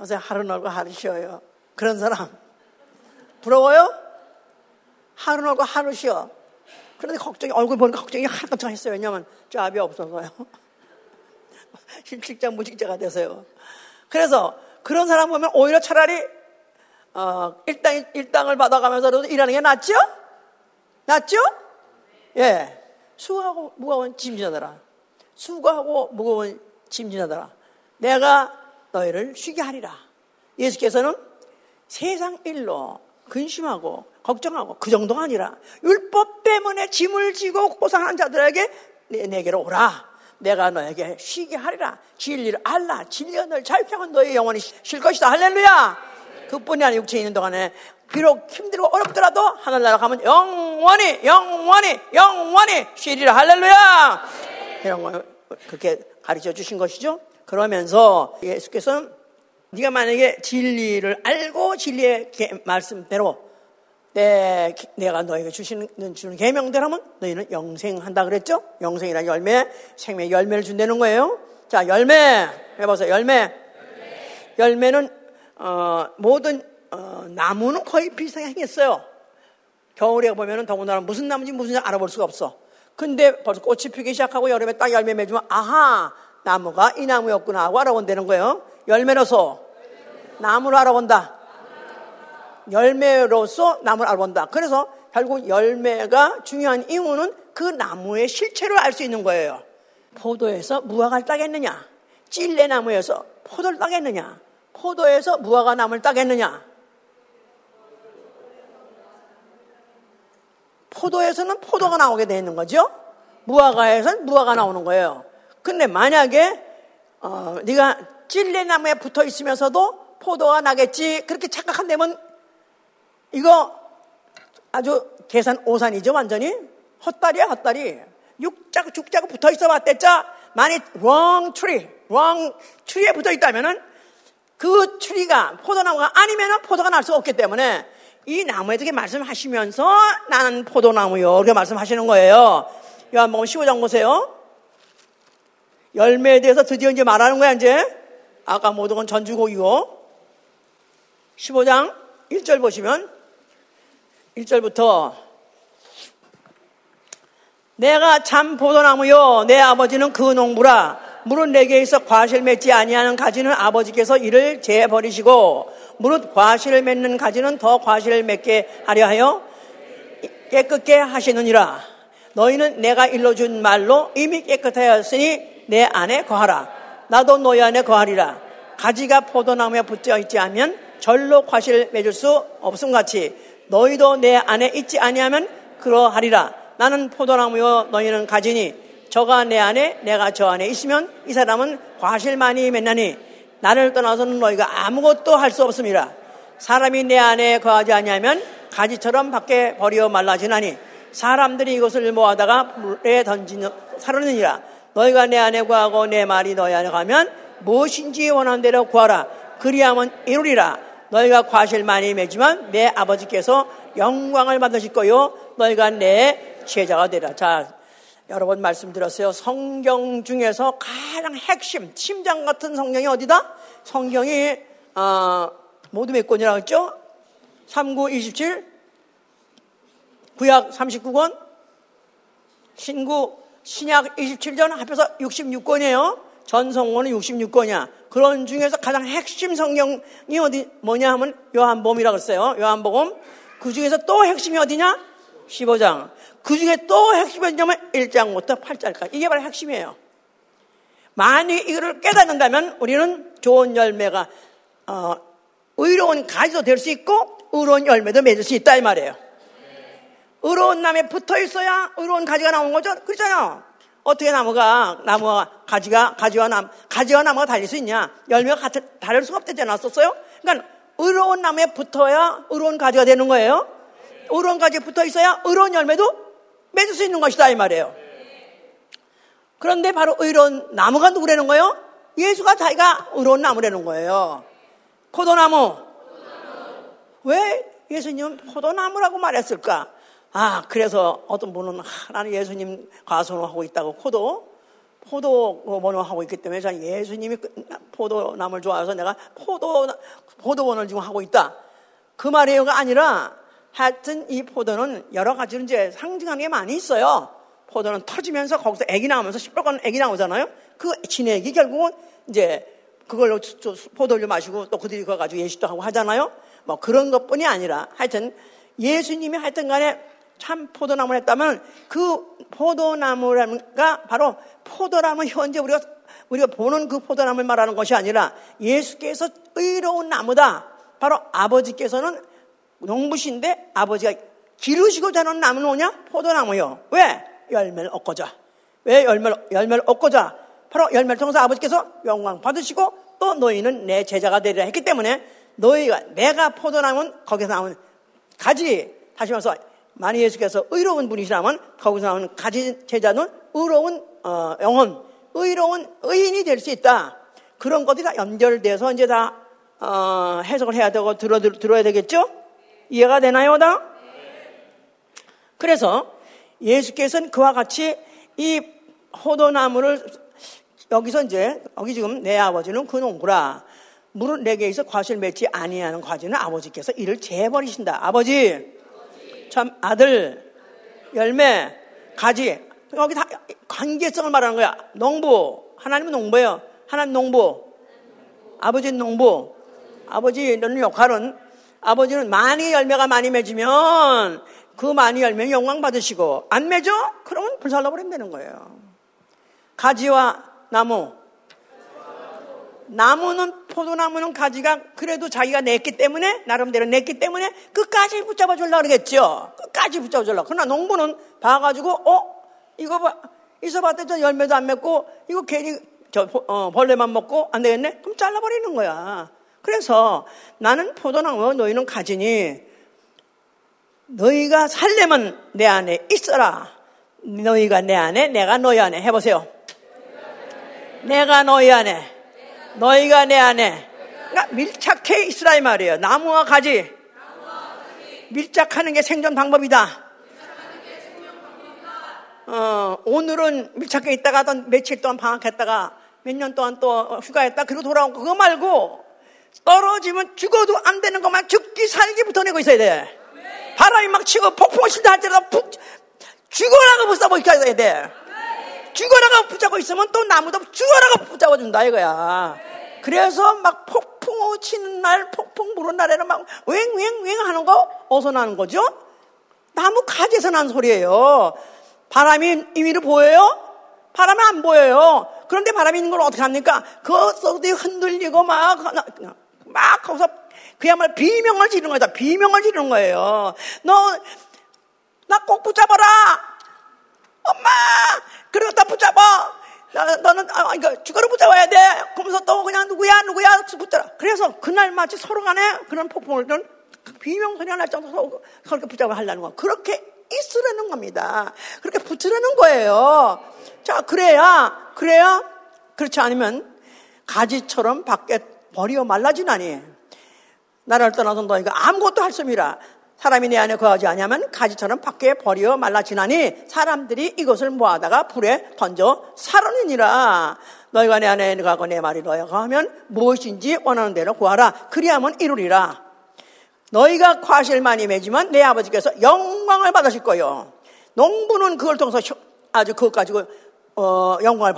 요새 하루 놀고 하루 쉬어요. 그런 사람 부러워요? 하루 놀고 하루 쉬어. 그런데 걱정이, 얼굴 보니까 걱정이 하나 깜짝 했어요. 왜냐면 짭이 없어서요. 실직자, 무직자가 돼서요. 그래서 그런 사람 보면 오히려 차라리, 어, 일당, 일당을 받아가면서도 일하는 게 낫죠? 낫죠? 예. 수고하고 무거운 짐지나더라. 수고하고 무거운 짐지나더라. 내가 너희를 쉬게 하리라. 예수께서는 세상 일로 근심하고 걱정하고 그 정도가 아니라 율법 때문에 짐을 지고 고상한 자들에게 내, 게로 오라. 내가 너에게 쉬게 하리라. 진리를 알라. 진리가 널 자유케 하면 너의 영원히 쉴 것이다. 할렐루야. 그뿐이 아니라 육체에 있는 동안에 비록 힘들고 어렵더라도 하늘나라 가면 영원히 영원히 영원히 쉬리라. 할렐루야. 이런 거 그렇게 가르쳐 주신 것이죠. 그러면서 예수께서는 네가 만약에 진리를 알고 진리의 말씀대로 내, 내가 너에게 주시는, 주는 계명대로 하면 너희는 영생한다 그랬죠? 영생이란 열매, 생명 열매를 준다는 거예요. 자, 열매. 해보세요. 열매. 열매. 는 어, 모든, 어, 나무는 거의 비슷하게 생겼어요. 겨울에 보면은 더군다나 무슨 나무인지 무슨 알아볼 수가 없어. 근데 벌써 꽃이 피기 시작하고 여름에 딱 열매 맺으면, 아하, 나무가 이 나무였구나 하고 알아본다는 거예요. 열매로서 나무를 알아본다. 열매로서 나무를 알아본다. 그래서 결국 열매가 중요한 이유는 그 나무의 실체를 알 수 있는 거예요. 포도에서 무화과를 따겠느냐? 찔레나무에서 포도를 따겠느냐? 포도에서 무화과 나무를 따겠느냐? 포도에서는 포도가 나오게 되어 있는 거죠. 무화과에서는 무화과 나오는 거예요. 근데 만약에 어, 네가 찔레나무에 붙어 있으면서도 포도가 나겠지 그렇게 착각한다면 이거 아주 계산 오산이죠, 완전히. 헛다리야, 헛다리. 육자고 죽자고 붙어 있어 봤댔자, 만약 wrong tree, wrong tree에 붙어 있다면은 그 트리가 포도나무가 아니면은 포도가 날 수가 없기 때문에 이 나무에 대해 말씀하시면서 나는 포도나무요. 이렇게 말씀하시는 거예요. 요한복음 15장 보세요. 열매에 대해서 드디어 이제 말하는 거야, 이제. 아까 모든 건 전주곡이고. 15장 1절 보시면 1절부터 내가 참 포도나무요 내 아버지는 그 농부라 물은 내게 있어 과실 맺지 아니하는 가지는 아버지께서 이를 재버리시고 무릇 과실을 맺는 가지는 더 과실을 맺게 하려 하여 깨끗게 하시느니라. 너희는 내가 일러준 말로 이미 깨끗하였으니 내 안에 거하라. 나도 너희 안에 거하리라. 가지가 포도나무에 붙어 있지 않으면 절로 과실 맺을 수 없음 같이 너희도 내 안에 있지 아니하면 그러하리라. 나는 포도나무요 너희는 가지니 저가 내 안에 내가 저 안에 있으면 이 사람은 과실 많이 맺나니 나를 떠나서는 너희가 아무것도 할 수 없습니다. 사람이 내 안에 거하지 아니하면 가지처럼 밖에 버려 말라지나니 사람들이 이것을 모아다가 불에 던지는 사르느니라. 너희가 내 안에 구하고 내 말이 너희 안에 가면 무엇인지 원하는 대로 구하라. 그리하면 이루리라. 너희가 과실 많이 맺지만 내 아버지께서 영광을 받으실 거요. 너희가 내 제자가 되라. 자, 여러 번 말씀드렸어요. 성경 중에서 가장 핵심, 심장 같은 성경이 어디다? 성경이, 어, 모두 몇 권이라고 했죠? 39, 27, 구약 39권, 신구, 신약 27전 합해서 66권이에요. 전성원은 66권이야. 그런 중에서 가장 핵심 성경이 어디, 뭐냐 하면 요한복음이라고 했어요. 요한복음. 그 중에서 또 핵심이 어디냐? 15장. 그 중에 또 핵심이 어디냐면 1장부터 8장까지. 이게 바로 핵심이에요. 만약 이거를 깨닫는다면 우리는 좋은 열매가, 어, 의로운 가지도 될 수 있고, 의로운 열매도 맺을 수 있다, 이 말이에요. 의로운 나무에 붙어 있어야 의로운 가지가 나온 거죠? 그렇잖아요. 어떻게 나무가, 나무와 가지가, 가지와 나무, 가지와 나무가 달릴 수 있냐? 열매가 같을, 다를 수가 없대지 않았었어요? 그러니까 의로운 나무에 붙어야 의로운 가지가 되는 거예요. 의로운 가지에 붙어 있어야 의로운 열매도 맺을 수 있는 것이다, 이 말이에요. 그런데 바로 의로운 나무가 누구라는 거예요? 예수가 자기가 의로운 나무라는 거예요. 포도나무. 왜 예수님은 포도나무라고 말했을까? 아, 그래서 어떤 분은 아, 나는 예수님 가수을 하고 있다고 포도 포도 원을 하고 있기 때문에 저 예수님이 그 포도나무를 좋아해서 내가 포도 포도원을 지금 하고 있다. 그 말이에요가 아니라 하여튼 이 포도는 여러 가지로 이제 상징하는 게 많이 있어요. 포도는 터지면서 거기서 애기 나오면서 시뻘건 애기 나오잖아요. 그 진액이 결국은 이제 그걸로 포도를 마시고 또 그들이 그거 가지고 예식도 하고 하잖아요. 뭐 그런 것 뿐이 아니라 하여튼 예수님이 하여튼 간에 참 포도나무를 했다면 그 포도나무가 바로 포도나무 현재 우리가 우리가 보는 그 포도나무를 말하는 것이 아니라 예수께서 의로운 나무다. 바로 아버지께서는 농부신데 아버지가 기르시고자 하는 나무는 뭐냐? 포도나무요. 왜? 열매를 얻고자. 왜 열매를, 열매를 얻고자? 바로 열매를 통해서 아버지께서 영광 받으시고 또 너희는 내 제자가 되리라 했기 때문에 너희가 내가 포도나무는 거기서 나온 가지 다시 말해서 만약 예수께서 의로운 분이시라면 거기서 나오는 가지 제자는 의로운 어, 영혼, 의로운 의인이 될 수 있다. 그런 것들이 다 연결돼서 이제 다 어, 해석을 해야 되고 들어, 들어야 되겠죠? 이해가 되나요, 다? 그래서 예수께서는 그와 같이 이 호도나무를 여기서 이제 여기 지금 내 아버지는 그 농구라 물은 내게 있어 과실 맺지 아니하는 과지는 아버지께서 이를 재버리신다. 아버지 참 아들, 열매, 가지. 여기 다 관계성을 말하는 거야. 농부. 하나님은 농부예요. 하나님 농부. 아버지는 농부. 아버지 는 역할은 아버지는 많이 열매가 많이 맺으면 그 많이 열매 영광 받으시고 안 맺어? 그러면 불살라 버린다는 거예요. 가지와 나무. 나무는 포도나무는 가지가 그래도 자기가 냈기 때문에 나름대로 냈기 때문에 끝까지 붙잡아 줄라 그러겠죠. 끝까지 붙잡아 줄라. 그러나 농부는 봐가지고 어 이거 봐 있어봤더니 저 열매도 안 맺고 이거 괜히 저 어, 벌레만 먹고 안 되겠네. 그럼 잘라버리는 거야. 그래서 나는 포도나무 너희는 가지니 너희가 살려면 내 안에 있어라. 너희가 내 안에 내가 너희 안에 해보세요. 내가 너희 안에 너희가 내 안에 그러니까 밀착해 있으라 이 말이에요. 나무와 가지. 밀착하는 게 생존 방법이다. 어, 오늘은 밀착해 있다가 또 며칠 동안 방학했다가 몇 년 동안 또 휴가했다 그리고 돌아온 거 그거 말고 떨어지면 죽어도 안 되는 것만 죽기 살기 붙어내고 있어야 돼. 바람이 막 치고 폭풍 신다 할때도 죽어라고 붙잡고 있어야 돼. 죽어라가 붙잡고 있으면 또 나무도 죽어라가 붙잡아 준다 이거야. 그래서 막 폭풍 치는 날, 폭풍 부는 날에는 막 웽웽웽 하는 거 어서 나는 거죠? 나무 가지에서 난 소리예요. 바람이 임의로 보여요? 바람은 안 보여요. 그런데 바람이 있는 걸 어떻게 합니까? 그 속에 흔들리고 막, 막 거기서 그야말로 비명을 지르는 거다. 비명을 지르는 거예요. 너, 나 꼭 붙잡아라! 엄마! 그리고 나 붙잡아! 나, 너는, 아, 그러니까 죽어로 붙잡아야 돼! 그러면서 또 그냥 누구야, 누구야, 붙잡아. 그래서 그날 마치 서로 간에 그런 폭풍을, 비명 소리가 날 정도로 그렇게 붙잡아 하려는 거. 그렇게 있으라는 겁니다. 그렇게 붙으라는 거예요. 자, 그래야, 그래야, 그렇지 않으면 가지처럼 밖에 버리어 말라지나니. 나라를 떠나서 너희가 아무것도 할수 없이라. 사람이 내 안에 거하지 아니하면 가지처럼 밖에 버리어 말라지나니 사람들이 이것을 모아다가 불에 던져 살아느니라. 너희가 내 안에 거하고 내 말이 너희가 거하면 무엇인지 원하는 대로 구하라. 그리하면 이루리라. 너희가 과실 많이 매지만 내 아버지께서 영광을 받으실 거요. 농부는 그걸 통해서 아주 그것 가지고 어, 영광을.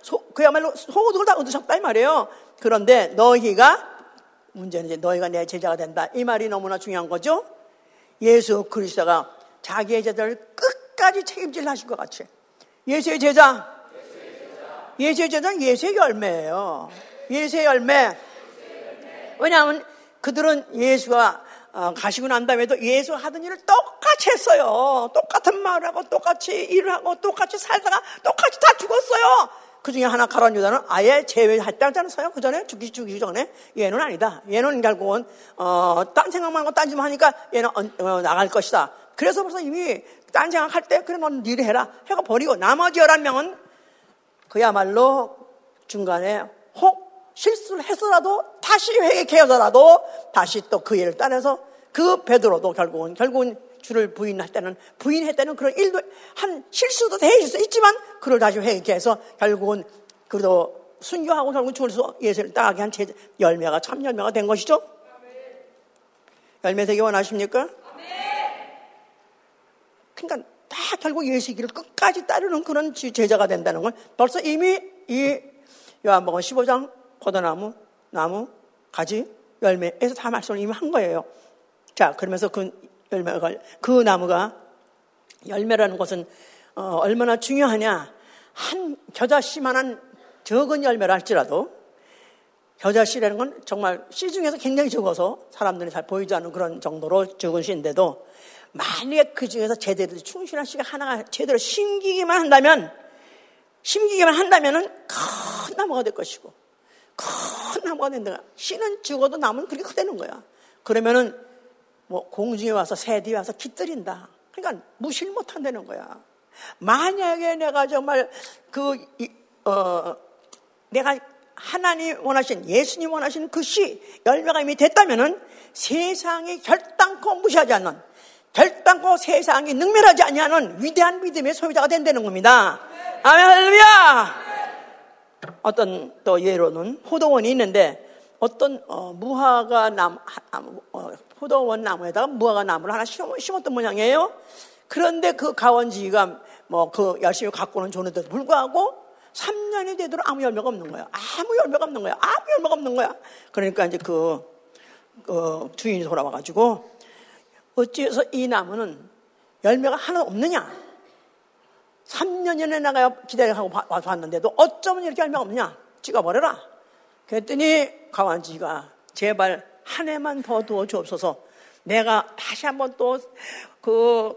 소, 그야말로 소득을 다 얻으셨다 이 말이에요. 그런데 너희가 문제는 이제 너희가 내 제자가 된다. 이 말이 너무나 중요한 거죠. 예수 그리스도가 자기의 제자를 끝까지 책임질 하실 것 같이. 예수의 제자. 예수의 제자는 예수의 열매예요. 예수의 열매. 왜냐하면 그들은 예수가 어, 가시고 난 다음에도 예수 하던 일을 똑같이 했어요. 똑같은 말을 하고 똑같이 일을 하고 똑같이 살다가 똑같이 다 죽었어요. 그 중에 하나 가론 유다는 아예 제외했다잖아요. 그 전에 죽기 죽기 전에 얘는 아니다. 얘는 결국은 어, 딴 생각만 하고 딴 짓만 하니까 얘는 어, 나갈 것이다. 그래서 벌써 이미 딴 생각할 때 그래 너는 일 해라 해가 버리고 나머지 열한 명은 그야말로 중간에 혹 실수를 해서라도 다시 회개해서라도 다시 또 그 일을 따라서 그 베드로도 결국은 결국은 주를 부인할 때는 그런 일도 한 실수도 대실 수 있지만 그걸 다시 회개해서 결국은 그래도 순교하고 결국 주를 예수를 따라가게 한 열매가 참 열매가 된 것이죠. 열매 되기 원하십니까? 그러니까 다 결국 예수 길을 끝까지 따르는 그런 제자가 된다는 걸 벌써 이미 이 요한복음 15장 포도나무, 나무, 가지, 열매에서 다 말씀을 이미 한 거예요. 자, 그러면서 그 열매가, 그 나무가 열매라는 것은 어, 얼마나 중요하냐. 한 겨자씨만한 적은 열매를 할지라도 겨자씨라는 건 정말 씨 중에서 굉장히 적어서 사람들이 잘 보이지 않는 그런 정도로 적은 씨인데도 만약에 그 중에서 제대로 충실한 씨가 하나가 제대로 심기기만 한다면 심기기만 한다면은 큰 나무가 될 것이고 큰 나무가 된다. 씨는 죽어도 나무는 그렇게 크다는 거야. 그러면은 뭐 공중에 와서 새들이 와서 깃들인다. 그러니까 무실 못한다는 거야. 만약에 내가 정말 그, 어, 내가 하나님 원하신, 예수님 원하신 그 씨, 열매가 이미 됐다면은 세상이 결단코 무시하지 않는, 결단코 세상이 능멸하지 아니하는 위대한 믿음의 소유자가 된다는 겁니다. 아멘, 할렐루야! 어떤 또 예로는 포도원이 있는데 어떤 어, 무화과 나무, 어, 포도원 나무에다가 무화과 나무를 하나 심었던 모양이에요. 그런데 그 가원지기가 뭐 그 열심히 갖고는 줬는데도 불구하고 3년이 되도록 아무 열매가 없는 거야. 아무 열매가 없는 거야. 아무 열매가 없는 거야. 그러니까 이제 그, 그 주인이 돌아와가지고 어찌해서 이 나무는 열매가 하나 없느냐? 3년이나 내가 기다려하고 와서 왔는데도 어쩌면 이렇게 열매가 없냐? 찍어버려라. 그랬더니 가완지가 제발 한 해만 더 두어 주옵소서. 내가 다시 한번 또 그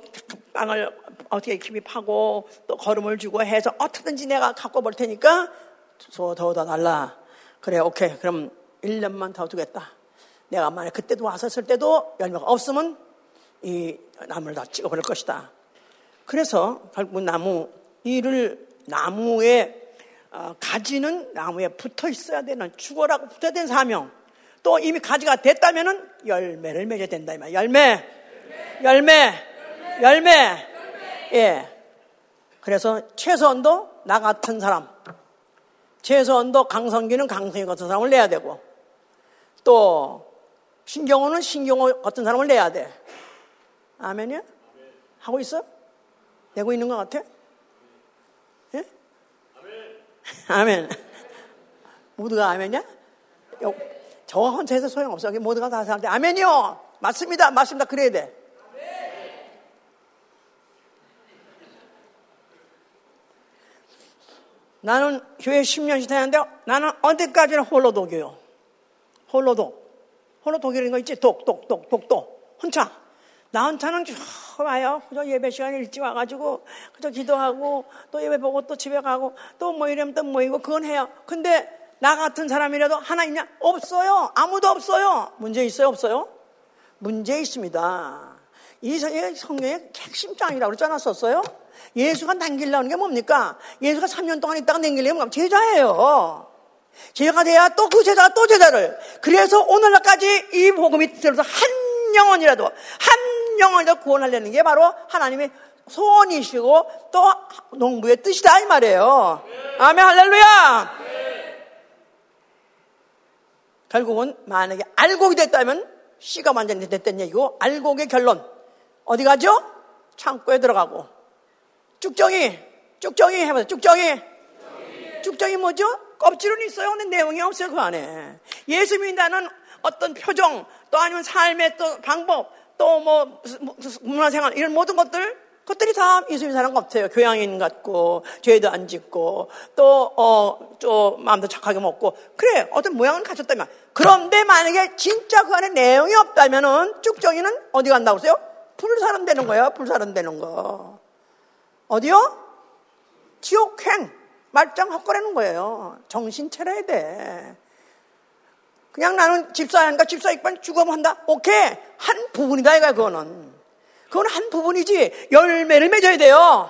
빵을 어떻게 파고 또 걸음을 주고 해서 어떻게든지 내가 갖고 볼 테니까 더, 더, 더 달라. 그래, 오케이. 그럼 1년만 더 두겠다. 내가 만약 그때도 왔었을 때도 열매가 없으면 이 나무를 다 찍어버릴 것이다. 그래서 결국 나무 이를 나무에 어, 가지는 나무에 붙어 있어야 되는 죽어라고 붙어야 되는 사명. 또 이미 가지가 됐다면은 열매를 맺어야 된다 이 말. 열매, 열매, 열매, 열매. 예. 그래서 최소한도 나 같은 사람, 최소한도 강성기는 강성기 같은 사람을 내야 되고, 또 신경호는 신경호 같은 사람을 내야 돼. 아멘이야? 하고 있어? 내고 있는 것 같아? 예? 아멘. 모두가 아멘이야? 저 혼자 해서 소용없어. 모두가 다 사람한테 아멘이요. 맞습니다. 맞습니다. 그래야 돼. 나는 교회 10년씩 다녔는데 나는 언제까지나 홀로 독이요. 홀로 독. 홀로 독이라는 거 있지? 독, 독, 독, 독, 독. 혼자. 나 혼자는 쭉 와요. 그저 예배 시간에 일찍 와가지고 그저 기도하고 또 예배 보고 또 집에 가고 또 뭐 이러면 또 모이고 그건 해요. 근데 나 같은 사람이라도 하나 있냐? 없어요. 아무도 없어요. 문제 있어요? 없어요? 문제 있습니다. 이 성경의 핵심장이라고 그러지 않았었어요? 예수가 남기려는 게 뭡니까? 예수가 3년 동안 있다가 남기려면 제자예요. 제자가 돼야 또 그 제자가 또 제자를. 그래서 오늘날까지 이 복음이 들어서 한 영혼이라도, 한 영혼이라도 구원하려는 게 바로 하나님의 소원이시고 또 농부의 뜻이다 이 말이에요. 아멘 할렐루야. 결국은 만약에 알곡이 됐다면 씨가 완전히 됐던 얘기고 알곡의 결론 어디 가죠? 창고에 들어가고 쭉정이 쭉정이 해보세요. 쭉정이 쭉정이 뭐죠? 껍질은 있어요. 근데 내용이 없어요 그 안에. 예수 믿는다는 어떤 표정 또 아니면 삶의 또 방법 또 뭐 문화생활 이런 모든 것들 그것들이 다 예수님 사람 같아요. 교양인 같고, 죄도 안 짓고, 또, 어, 좀 마음도 착하게 먹고. 그래, 어떤 모양은 갖췄다면. 그런데 만약에 진짜 그 안에 내용이 없다면은 쭉정이는 어디 간다고 그러세요? 불사름 되는 거예요. 불사름 되는 거. 어디요? 지옥행. 말짱 헛거리는 거예요. 정신 차려야 돼. 그냥 나는 집사하니까 집사 입반 죽어한다? 오케이. 한 부분이다, 이거야, 그거는. 그건 한 부분이지 열매를 맺어야 돼요.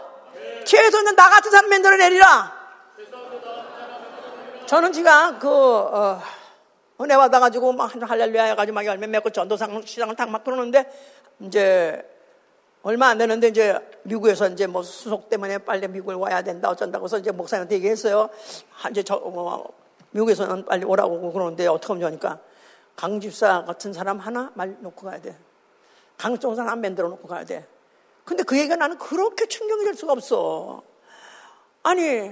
최소는 나 같은 사람 만들어 내리라. 저는 지금 그 어, 은혜 받아가지고 막 할렐루야 해가지고 막 열매 맺고 전도상 시장을 탁막 그러는데 이제 얼마 안 되는데 이제 미국에서 이제 뭐 수속 때문에 빨리 미국을 와야 된다 어쩐다고 해서 이제 목사님한테 얘기했어요. 이제 저 뭐, 미국에서는 빨리 오라고 그러는데 어떻게 하면 좋으니까 강집사 같은 사람 하나 말 놓고 가야 돼. 강정산 안 만들어 놓고 가야 돼. 근데 그 얘기가 나는 그렇게 충격이 될 수가 없어. 아니,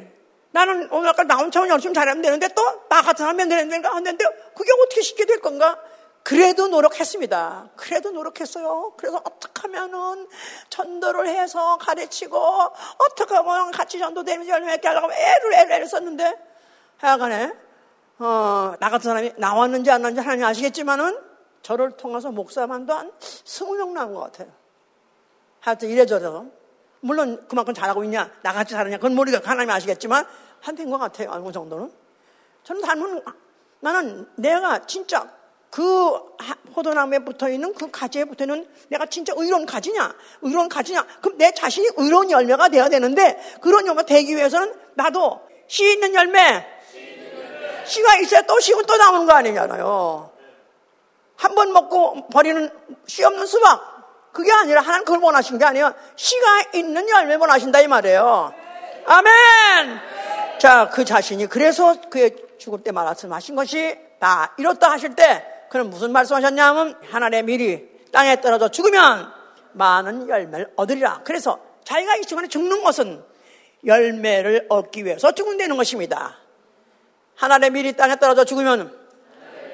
나는 오늘 아까 나온 차원 열심히 잘하면 되는데 또 나 같은 사람 만들어야 하는데 그게 어떻게 쉽게 될 건가? 그래도 노력했습니다. 그래도 노력했어요. 그래서 어떻게 하면은 전도를 해서 가르치고 어떻게 하면 같이 전도되면서 열매 맺게 하려고 애를 애를 애를 썼는데 하여간에 어, 나 같은 사람이 나왔는지 안 나왔는지 하나님 아시겠지만은 저를 통해서 목사만도 한 스무 명 나온 것 같아요. 하여튼 이래저래서. 물론 그만큼 잘하고 있냐, 나같이 잘하냐, 그건 모르겠고 하나님 아시겠지만, 한 된 것 같아요. 어느 정도는. 저는 닮은, 나는 내가 진짜 그 포도나무에 붙어 있는 그 가지에 붙어 있는 내가 진짜 의로운 가지냐, 의로운 가지냐, 그럼 내 자신이 의로운 열매가 되어야 되는데, 그런 열매가 되기 위해서는 나도 씨 있는 열매, 씨가 있어야 또 씨고 또 나오는 거 아니잖아요. 한 번 먹고 버리는 씨 없는 수박. 그게 아니라 하나님 그걸 원하신 게 아니에요. 씨가 있는 열매 원하신다 이 말이에요. 아멘! 자, 그 자신이 그래서 그의 죽을 때 말씀하신 것이 다 이렇다 하실 때 그는 무슨 말씀하셨냐면 하나님의 미리 땅에 떨어져 죽으면 많은 열매를 얻으리라. 그래서 자기가 이 시간에 죽는 것은 열매를 얻기 위해서 죽는다는 것입니다. 하나님의 미리 땅에 떨어져 죽으면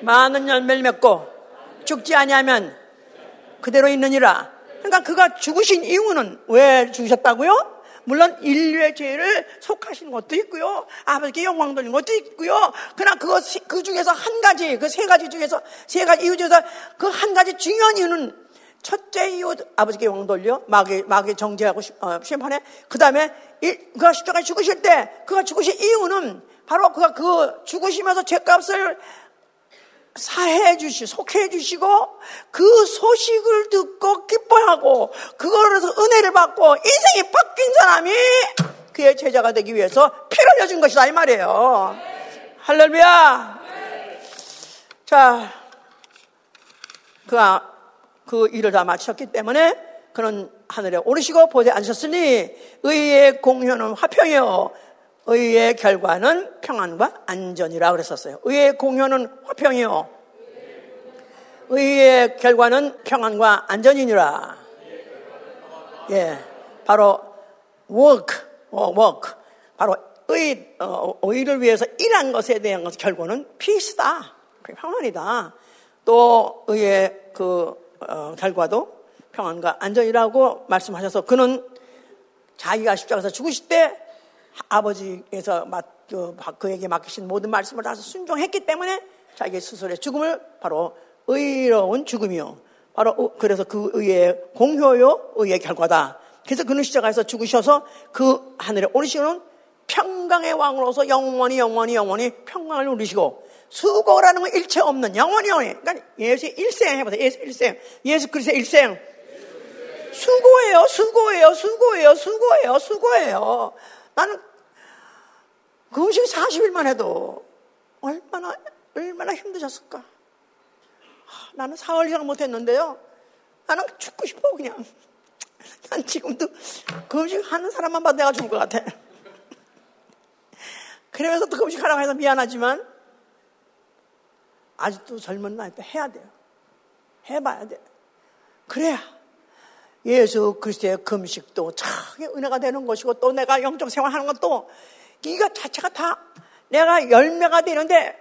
많은 열매를 맺고 죽지 아니하면 그대로 있느니라. 그러니까 그가 죽으신 이유는 왜 죽으셨다고요? 물론 인류의 죄를 속하신 것도 있고요. 아버지께 영광 돌린 것도 있고요. 그러나 그것, 그 중에서 한 가지, 그 세 가지 중에서, 세 가지 이유 중에서 그 한 가지 중요한 이유는 첫째 이유, 아버지께 영광 돌려, 마귀, 마귀 정죄하고 어, 심판해. 그 다음에 그가 십자가에 죽으실 때, 그가 죽으신 이유는 바로 그가 그 죽으시면서 죄값을 사해 주시, 속해 주시고 그 소식을 듣고 기뻐하고 그걸로서 은혜를 받고 인생이 바뀐 사람이 그의 제자가 되기 위해서 피를 흘려준 것이다 이 말이에요. 할렐루야. 자, 그가 그 일을 다 마쳤기 때문에 그는 하늘에 오르시고 보좌에 앉으셨으니 의의 공효는 화평이요 의의 결과는 평안과 안전이라 그랬었어요. 의의 공효는 화평이요. 의의 결과는 평안과 안전이니라. 예. 바로 work, 어, work. 바로 의, 어, 의를 위해서 일한 것에 대한 것 결과는 peace다. 평안이다. 또 의의 그 어, 결과도 평안과 안전이라고 말씀하셔서 그는 자기가 십자가에서 죽으실 때 아버지에서 그, 그에게 맡기신 모든 말씀을 다 순종했기 때문에 자기 스스로의 죽음을 바로 의로운 죽음이요. 바로 그래서 그 의의 공효요, 의의 결과다. 그래서 그는 시작해서 죽으셔서 그 하늘에 오르시는 평강의 왕으로서 영원히 영원히 영원히 평강을 누리시고 수고라는 건 일체 없는 영원히 영원히 그러니까 예수의 일생 해보세요. 예수 일생. 예수 그리스도의 일생. 수고예요, 수고예요, 수고예요, 수고예요, 수고예요. 나는 그 음식 40일만 해도 얼마나, 얼마나 힘드셨을까. 나는 사흘 이상 못했는데요. 나는 죽고 싶어, 그냥. 난 지금도 그 음식 하는 사람만 봐도 내가 죽을 것 같아. 그러면서 또그 음식 하라고 해서 미안하지만, 아직도 젊은 나이 때 해야 돼요. 해봐야 돼. 그래야 예수 그리스도의 금식도 참의 은혜가 되는 것이고 또 내가 영적 생활하는 것도 이거 자체가 다 내가 열매가 되는데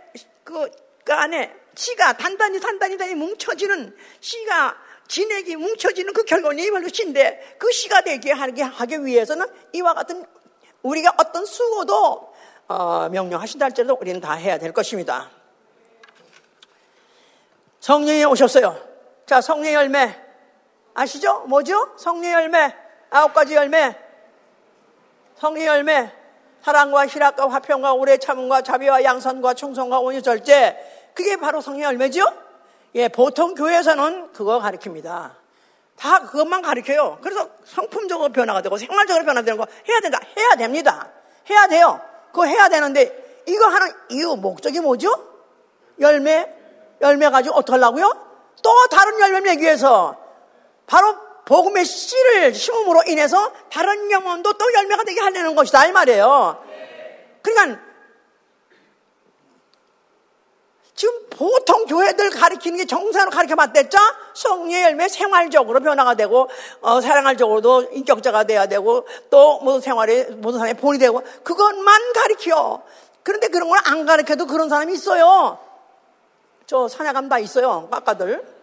그, 그 안에 씨가 단단히 단단히 단히 뭉쳐지는 씨가 진액이 뭉쳐지는 그 결론이 바로 씨인데 그 씨가 되게 하기, 하기 위해서는 이와 같은 우리가 어떤 수고도 어, 명령하신다 할지라도 우리는 다 해야 될 것입니다. 성령이 오셨어요. 자, 성령 열매. 아시죠? 뭐죠? 성령 열매. 아홉 가지 열매. 성령 열매. 사랑과 희락과 화평과 오래 참음과 자비와 양선과 충성과 온유 절제. 그게 바로 성령 열매죠? 예, 보통 교회에서는 그거 가르칩니다. 다 그것만 가르쳐요. 그래서 성품적으로 변화가 되고 생활적으로 변화되는 거 해야 된다. 해야 됩니다. 해야 돼요. 그거 해야 되는데 이거 하는 이유, 목적이 뭐죠? 열매, 열매 가지고 어떻게 하려고요? 또 다른 열매 내기 위해서 바로 복음의 씨를 심음으로 인해서 다른 영혼도 또 열매가 되게 하려는 것이다 이 말이에요. 그러니까 지금 보통 교회들 가리키는 게 정상으로 가르쳐 봤댔죠? 성령 열매 생활적으로 변화가 되고, 어, 사랑활적으로도 인격자가 돼야 되고, 또 모든 생활에, 모든 사람이 본이 되고, 그것만 가리켜. 그런데 그런 걸 안 가르쳐도 그런 사람이 있어요. 저 사냥감 다 있어요. 깎아들.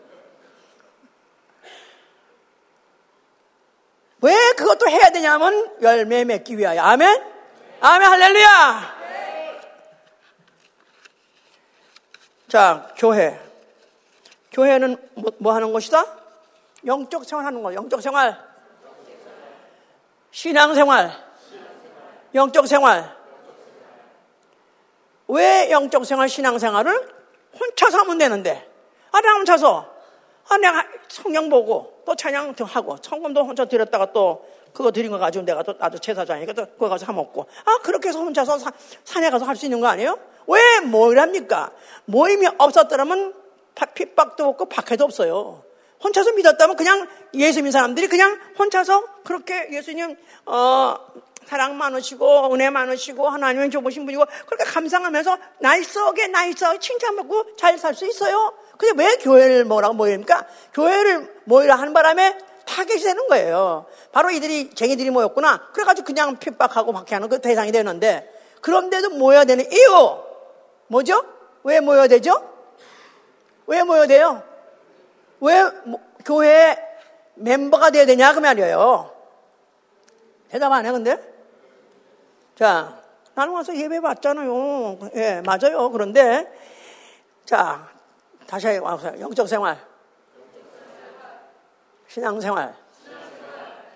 왜 그것도 해야 되냐면 열매 맺기 위하여. 아멘? 아멘, 할렐루야! 자, 교회. 교회는 뭐, 뭐 하는 것이다? 영적 생활 하는 거, 영적 생활. 신앙 생활. 영적 생활. 왜 영적 생활, 신앙 생활을 혼자서 하면 되는데. 아, 내가 혼자서. 아, 내가 성경 보고 또 찬양 하고 성금도 혼자 드렸다가 또 그거 드린 거 가지고 내가 또 나도 제사장이니까 또 그거 가서 사먹고. 아, 그렇게 해서 혼자서 사, 산에 가서 할 수 있는 거 아니에요? 왜 뭐랍니까? 모임이 없었더라면 핍박도 없고 박해도 없어요. 혼자서 믿었다면 그냥 예수 믿는 사람들이 그냥 혼자서 그렇게 예수님 어, 사랑 많으시고 은혜 많으시고 하나님은 좋으신 분이고 그렇게 감상하면서 nice하게 nice하게 칭찬받고 잘 살 수 있어요. 근데 왜 교회를 뭐라고 모입니까? 교회를 모이라 하는 바람에 타겟이 되는 거예요. 바로 이들이 쟁이들이 모였구나. 그래가지고 그냥 핍박하고 박해하는 그 대상이 되는데 그런데도 모여야 되는 이유 뭐죠? 왜 모여야 되죠? 왜 모여야 돼요? 왜 교회 멤버가 돼야 되냐 그 말이에요. 대답 안 해, 근데? 자, 나는 와서 예배 받잖아요. 예, 맞아요. 그런데, 자, 다시 와서 영적 생활, 신앙 생활,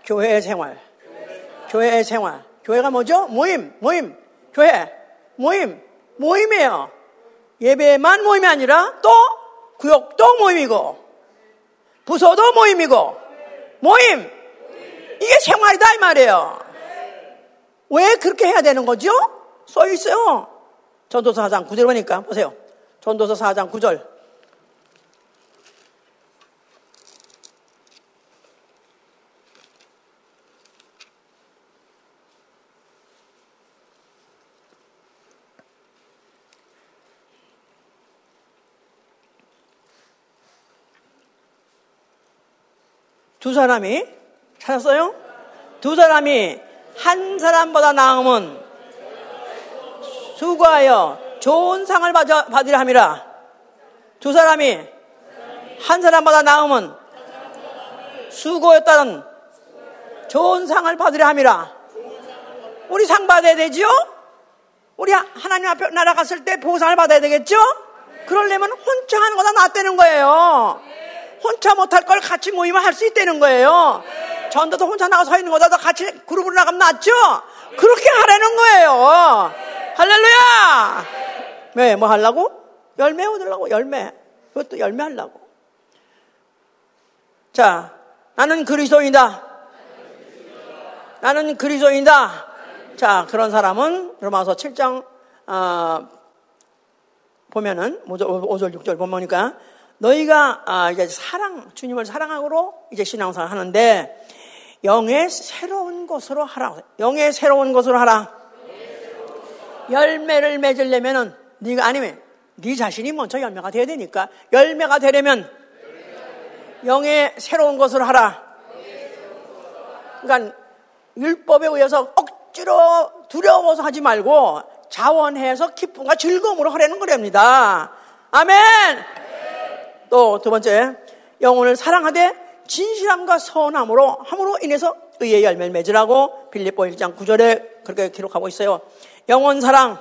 교회 생활, 교회 생활. 교회가 뭐죠? 모임, 모임, 교회, 모임, 모임이에요. 예배만 모임이 아니라 또 구역도 모임이고, 부서도 모임이고, 모임. 이게 생활이다 이 말이에요. 왜 그렇게 해야 되는 거죠? 써 있어요. 전도서 4장 9절 보니까 보세요. 전도서 4장 9절. 두 사람이 찾았어요? 두 사람이 한 사람보다 나음은 수고하여 좋은 상을 받으려 함이라. 두 사람이 한 사람보다 나음은 수고였다는 좋은 상을 받으려 함이라. 우리 상 받아야 되지요? 우리 하나님 앞에 날아갔을 때 보상을 받아야 되겠죠? 그러려면 혼자 하는 거다 낫다는 거예요. 혼자 못할 걸 같이 모이면 할 수 있다는 거예요. 전도도 혼자 나가서 서 있는 거다 같이 그룹으로 나가면 낫죠? 그렇게 하라는 거예요. 할렐루야! 왜, 뭐 하려고? 열매 얻으려고, 열매. 그것도 열매 하려고. 자, 나는 그리스도인이다. 나는 그리스도인이다. 자, 그런 사람은 로마서 7장 어, 보면은 5절 6절 보니까 너희가 아, 이제 사랑 주님을 사랑하고 이제 신앙생활 하는데 영의 새로운 것으로 하라. 영의 새로운 것으로 하라. 열매를 맺으려면은 네가 아니면 네 자신이 먼저 열매가 돼야 되니까 열매가 되려면 영의 새로운 것을 하라. 그러니까 율법에 의해서 억지로 두려워서 하지 말고 자원해서 기쁨과 즐거움으로 하려는 거랍니다. 아멘! 또 두 번째, 영혼을 사랑하되 진실함과 선함으로 함으로 인해서 의의 열매를 맺으라고 빌립보 1장 9절에 그렇게 기록하고 있어요. 영혼 사랑,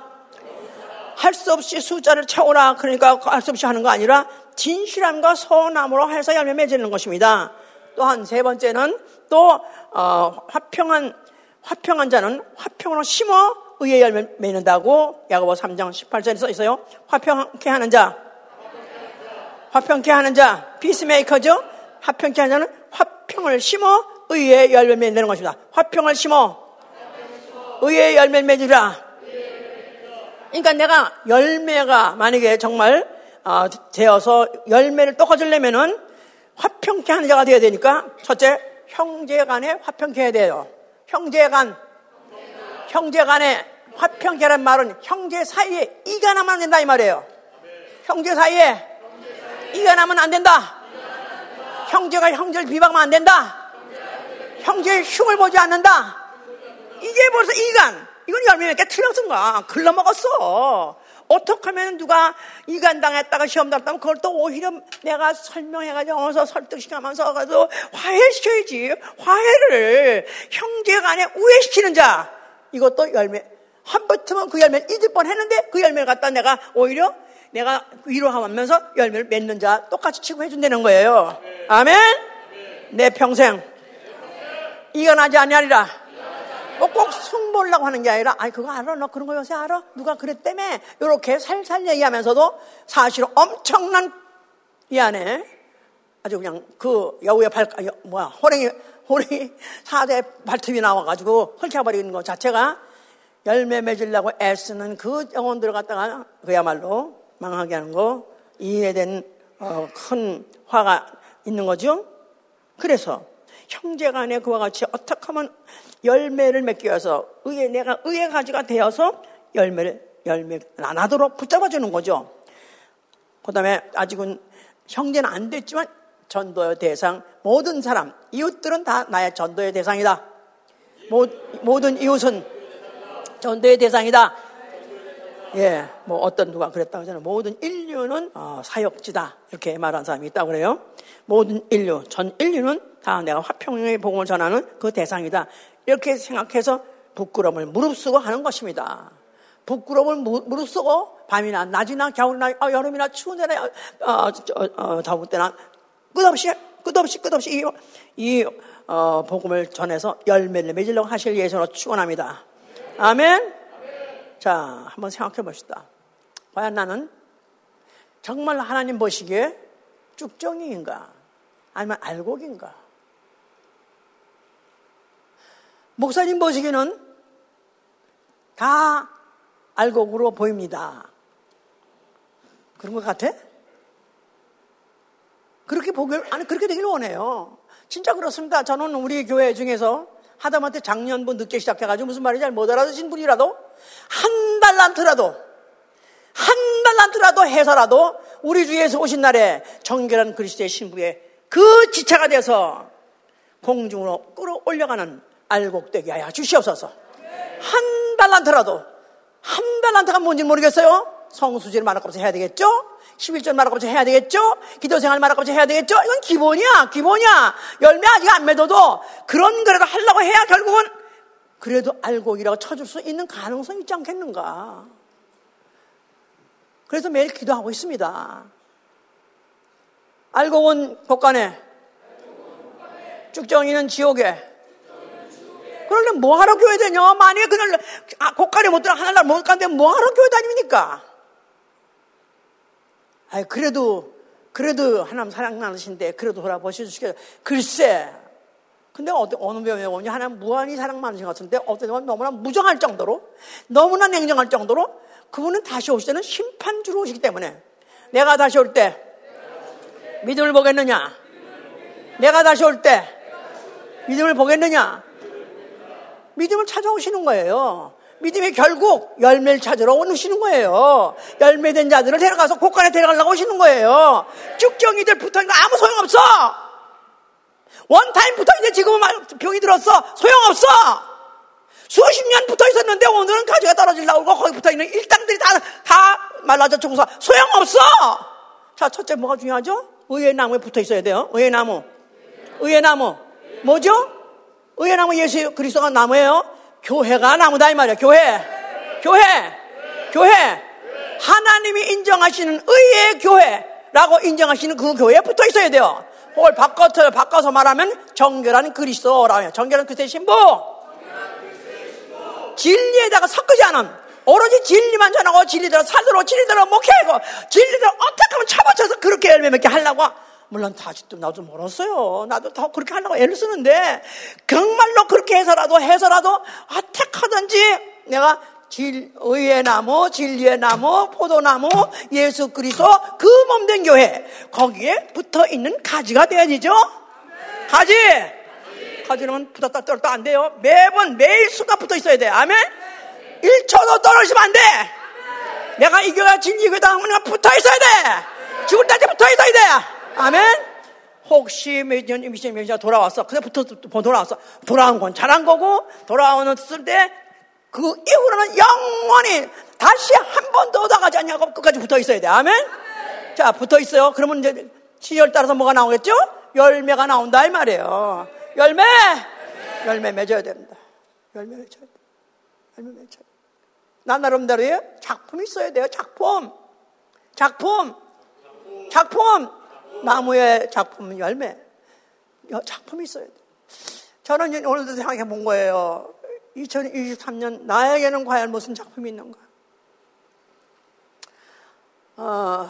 할 수 없이 숫자를 채우라. 그러니까 할 수 없이 하는 거 아니라 진실함과 선함으로 해서 열매 맺는 것입니다. 또한 세 번째는 또 어, 화평한 화평한 자는 화평으로 심어 의의 열매 맺는다고 야고보 3장 18절에 써 있어요. 화평케 하는 자, 화평케 하는 자, 피스메이커죠. 화평케 하는 자는 화평을 심어 의의 열매 맺는 것입니다. 화평을 심어 의의 열매 맺으라. 그러니까 내가 열매가 만약에 정말 어, 되어서 열매를 떠가지려면은 화평케 하는 자가 되어야 되니까 첫째 형제 간에 화평케 해야 돼요. 형제 간 형제 간에 화평케란 말은 형제 사이에 이가 안 된다 이 말이에요. 형제 사이에 이가 나면 안 된다. 형제가 형제를 비방하면 안 된다. 형제의 흉을 보지 않는다. 이게 벌써 이간. 이건 열매 맺게 틀렸던가. 글러먹었어. 어떻게 하면 누가 이간 당했다가 시험 당했다면 그걸 또 오히려 내가 설명해가지고 어서 설득시켜면서 가서 화해시켜야지. 화해를 형제 간에 우애시키는 자. 이것도 열매. 한 번쯤은 그 열매를 잊을 뻔 했는데 그 열매를 갖다 내가 오히려 내가 위로하면서 열매를 맺는 자 똑같이 취급해준다는 거예요. 아멘? 내 평생 이간하지 아니하리라. 뭐꼭 승보려고 하는 게 아니라, 아니, 그거 알아? 너 그런 거 요새 알아? 누가 그랬다며? 이렇게 살살 얘기하면서도 사실은 엄청난 이 안에 아주 그냥 그 여우의 발, 아, 뭐야, 호랭이, 호랭이 사대 발톱이 나와가지고 헐켜버리는 것 자체가 열매 맺으려고 애쓰는 그 영혼들을 갖다가 그야말로 망하게 하는 거, 이해된 어, 큰 화가 있는 거죠. 그래서 형제 간에 그와 같이 어떻게 하면 열매를 맺기 위해서 의에 내가 의의 가지가 되어서 열매를 열매 나도록 붙잡아 주는 거죠. 그다음에 아직은 형제는 안 됐지만 전도의 대상 모든 사람 이웃들은 다 나의 전도의 대상이다. 모, 모든 이웃은 전도의 대상이다. 예, 뭐 어떤 누가 그랬다고 하잖아요. 모든 인류는 어, 사역지다 이렇게 말한 사람이 있다고 그래요. 모든 인류, 전 인류는 다 내가 화평의 복음을 전하는 그 대상이다. 이렇게 생각해서 부끄러움을 무릅쓰고 하는 것입니다. 부끄러움을 무릅쓰고 밤이나 낮이나 겨울이나 어, 여름이나 추운 데나 어, 어, 어, 더울 때나 끝없이 끝없이 끝없이 이, 이 어, 복음을 전해서 열매를 맺으려고 하실 예수로 축원합니다. 아멘. 자, 한번 생각해 봅시다. 과연 나는 정말 하나님 보시기에 쭉정이인가? 아니면 알곡인가? 목사님 보시기에는 다 알곡으로 보입니다. 그런 것 같아? 그렇게 보길, 아니, 그렇게 되길 원해요. 진짜 그렇습니다. 저는 우리 교회 중에서 하다못해 작년부 늦게 시작해가지고 무슨 말인지 잘 못 알아듣신 분이라도 한 달란트라도 한 달란트라도 해서라도 우리 주에서 오신 날에 정결한 그리스도의 신부의 그 지체가 돼서 공중으로 끌어올려가는 알곡되게 하여 주시옵소서. 한 달란트라도 한 달란트가 뭔지 모르겠어요. 성수지를 말아가면서 해야 되겠죠? 11절 말아가면서 해야 되겠죠? 기도생활 말아가면서 해야 되겠죠? 이건 기본이야, 기본이야. 열매 아직 안 맺어도 그런 거라도 하려고 해야 결국은 그래도 알곡이라고 쳐줄 수 있는 가능성이 있지 않겠는가? 그래서 매일 기도하고 있습니다. 알곡은 곳간에, 쭉정이는 지옥에. 그러려면 뭐하러 교회 다녀? 만약에 그날 아, 곳간에 못 들어 하늘날 못 간데 뭐하러 교회 다닙니까? 아 그래도 그래도 하나님 사랑 많으신데 그래도 돌아보시죠. 글쎄 근데 어느, 어느 면에 오냐 하나님 무한히 사랑 많으신 것 같은데 어떤 면 너무나 무정할 정도로 너무나 냉정할 정도로 그분은 다시 오실 때는 심판주로 오시기 때문에. 내가 다시 올 때 믿음을 보겠느냐? 내가 다시 올 때 믿음을 보겠느냐? 믿음을 찾아오시는 거예요 믿음이 결국 열매를 찾으러 오시는 거예요. 열매된 자들을 데려가서 곳간에 데려가려고 오시는 거예요. 쭉정이들 붙어있는 거 아무 소용없어! 원타임 붙어있는데 지금은 병이 들었어. 소용없어. 수십 년 붙어 있었는데 오늘은 가지가 떨어질라고 거기 붙어 있는 일당들이 다, 다 말라져 죽어서 소용없어. 자, 첫째 뭐가 중요하죠? 의의 나무에 붙어 있어야 돼요. 의의 나무. 의의 나무. 뭐죠? 의의 나무 예수 그리스도가 나무예요. 교회가 나무다 이 말이야. 교회. 교회. 교회. 하나님이 인정하시는 의의 교회라고 인정하시는 그 교회에 붙어 있어야 돼요. 그걸 바꿔서, 바꿔서 말하면 정결한 그리스도라고 해요. 정결한 그리스도의 신부. 진리에다가 섞이지 않은 오로지 진리만 전하고 진리대로 살도록 진리대로 목회하고 진리대로 어떻게 하면 쳐맞춰서 그렇게 열매 맺게 하려고 물론 다시도 나도 멀었어요. 나도 더 그렇게 하려고 애를 쓰는데 정말로 그렇게 해서라도 해서라도 어떻게 하든지 내가 질, 의의 나무, 진리의 나무, 포도나무, 예수 그리스도 그 몸된 교회 거기에 붙어 있는 가지가 돼야 되죠. 가지. 가지는 붙었다 떨었다 안 돼요. 매번 매일 수가 붙어 있어야 돼. 아멘. 1초도 떨어지면 안 돼. 내가 이 교회가 진리 교회다 하면 붙어 있어야 돼. 죽을 때까지 붙어 있어야 돼. 아멘. 혹시 몇년 미션 몇년 돌아왔어. 붙어 돌아왔어. 돌아온 건 잘한 거고 돌아오는을 때그 이후로는 영원히 다시 한 번도 나가지 않냐고 끝까지 붙어 있어야 돼. 아멘. 자, 붙어 있어요. 그러면 이제 시절 따라서 뭐가 나오겠죠? 열매가 나온다 이 말이에요. 열매! 열매 맺어야 됩니다. 열매 맺어야 돼. 열매 맺어야 돼. 나 나름대로의 작품이 있어야 돼요. 작품. 작품. 작품. 나무의 작품 열매. 작품이 있어야 돼. 저는 오늘도 생각해 본 거예요. 2023년 나에게는 과연 무슨 작품이 있는가? 어,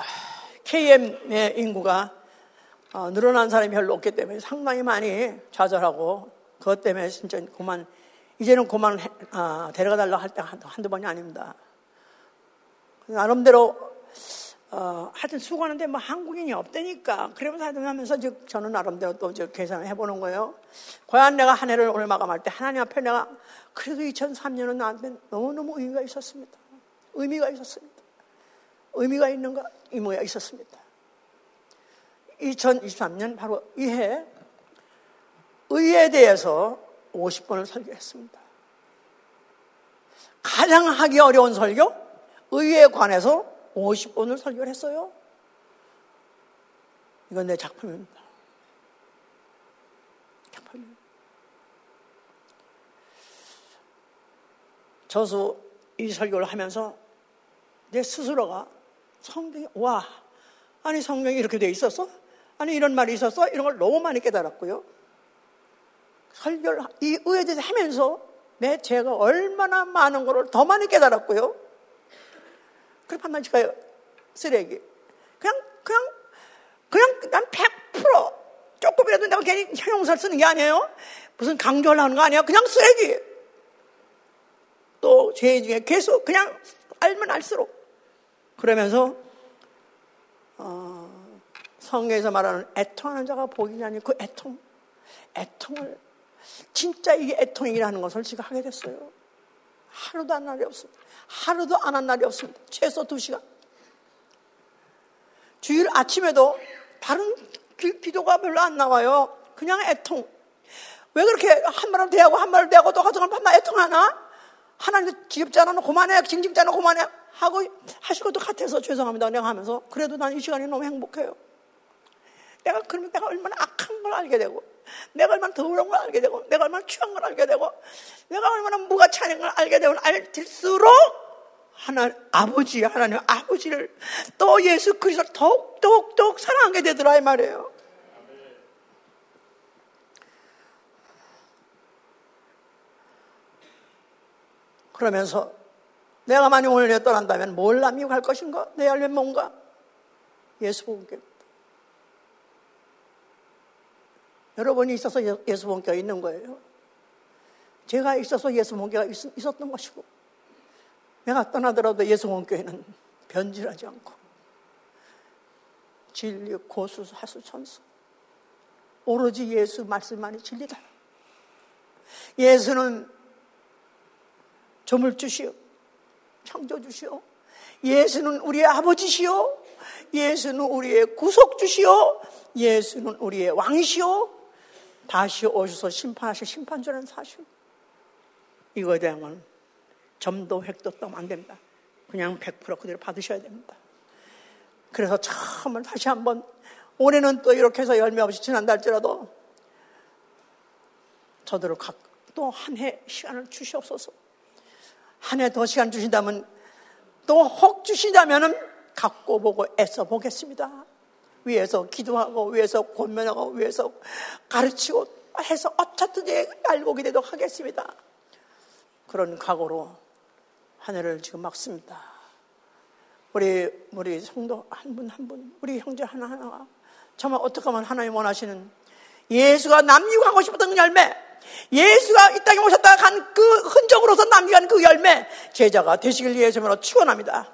KM의 인구가 어, 늘어난 사람이 별로 없기 때문에 상당히 많이 좌절하고 그것 때문에 진짜 그만 이제는 그만 어, 데려가 달라고 할 때 한두 번이 아닙니다. 나름대로 어, 하여튼 수고하는데 뭐 한국인이 없다니까. 그러면서 하면서 저는 나름대로 또 계산을 해보는 거예요. 과연 내가 한 해를 오늘 마감할 때 하나님 앞에 내가 그래도 2003년은 나한테 너무너무 의미가 있었습니다. 의미가 있었습니다. 의미가 있는 가 의미가 있었습니다. 2023년 바로 이 해 의에 대해서 50번을 설교했습니다. 가장 하기 어려운 설교? 의에 관해서 50번을 설교를 했어요. 이건 내 작품입니다. 저수 이 설교를 하면서 내 스스로가 성경이, 와, 아니 성경이 이렇게 돼 있었어? 아니 이런 말이 있었어? 이런 걸 너무 많이 깨달았고요. 설교를, 이 의에 대해서 하면서 내 죄가 얼마나 많은 것을 더 많이 깨달았고요. 그래 판단 지가요. 쓰레기. 그냥, 그냥, 그냥 난 100% 조금이라도 내가 괜히 형용사를 쓰는 게 아니에요. 무슨 강조를 하는 거 아니에요. 그냥 쓰레기. 또 죄 중에 계속 그냥 알면 알수록. 그러면서, 어, 성경에서 말하는 애통하는 자가 복이냐니 그 애통, 애통을, 진짜 이게 애통이라는 것을 제가 하게 됐어요. 하루도 안 날이 없습니다. 하루도 안 한 날이 없습니다. 최소 두 시간. 주일 아침에도 다른 기 도가 별로 안 나와요. 그냥 애통. 왜 그렇게 한 말을 대하고 한 말을 대하고 또 가정을 밤낮 애통하나? 하나님 지겹잖아. 그만해. 징징잖아. 그만해. 하고 하실 것도 같아서 죄송합니다. 내가 하면서. 그래도 난 이 시간이 너무 행복해요. 내가 그러면 내가 얼마나 악한 걸 알게 되고, 내가 얼마나 더러운 걸 알게 되고, 내가 얼마나 취한 걸 알게 되고, 내가 얼마나 무가 차는 걸 알게 되고, 알수록 하나 아버지 하나님 아버지를 또 예수 그리스도 더욱 더욱 더욱 사랑하게 되더라 이 말이에요. 그러면서 내가 만약 오늘 내 떠난다면 뭘 남기고 갈 것인가? 내 열매 뭔가? 예수 본교. 여러분이 있어서 예수 본교가 있는 거예요. 제가 있어서 예수 본교가 있었던 것이고, 내가 떠나더라도 예수 본교회는 변질하지 않고, 진리, 고수, 하수, 천수. 오로지 예수 말씀만이 진리다. 예수는 조물주시오. 창조주시오. 예수는 우리의 아버지시오. 예수는 우리의 구속주시오. 예수는 우리의 왕이시오. 다시 오셔서 심판하실 심판주라는 사실. 이거에 대한 점도 획도 떠면 안 됩니다. 그냥 100% 그대로 받으셔야 됩니다. 그래서 참을 다시 한번 올해는 또 이렇게 해서 열매 없이 지난다 할지라도 저들을 또 한 해 시간을 주시옵소서. 한 해 더 시간 주신다면 또 혹 주신다면은 갖고 보고 애써 보겠습니다. 위에서 기도하고 위에서 권면하고 위에서 가르치고 해서 어차피 알고 기도록 하겠습니다. 그런 각오로 한 해를 지금 막습니다. 우리 우리 성도 한 분 한 분, 우리 형제 하나 하나가 정말 어떻게 하면 하나님 원하시는 예수가 가고 싶었던 열매, 예수가 이 땅에 오셨다가 간그 흔적으로서 남겨간 그 열매, 제자가 되시길 예수님으로 축원합니다.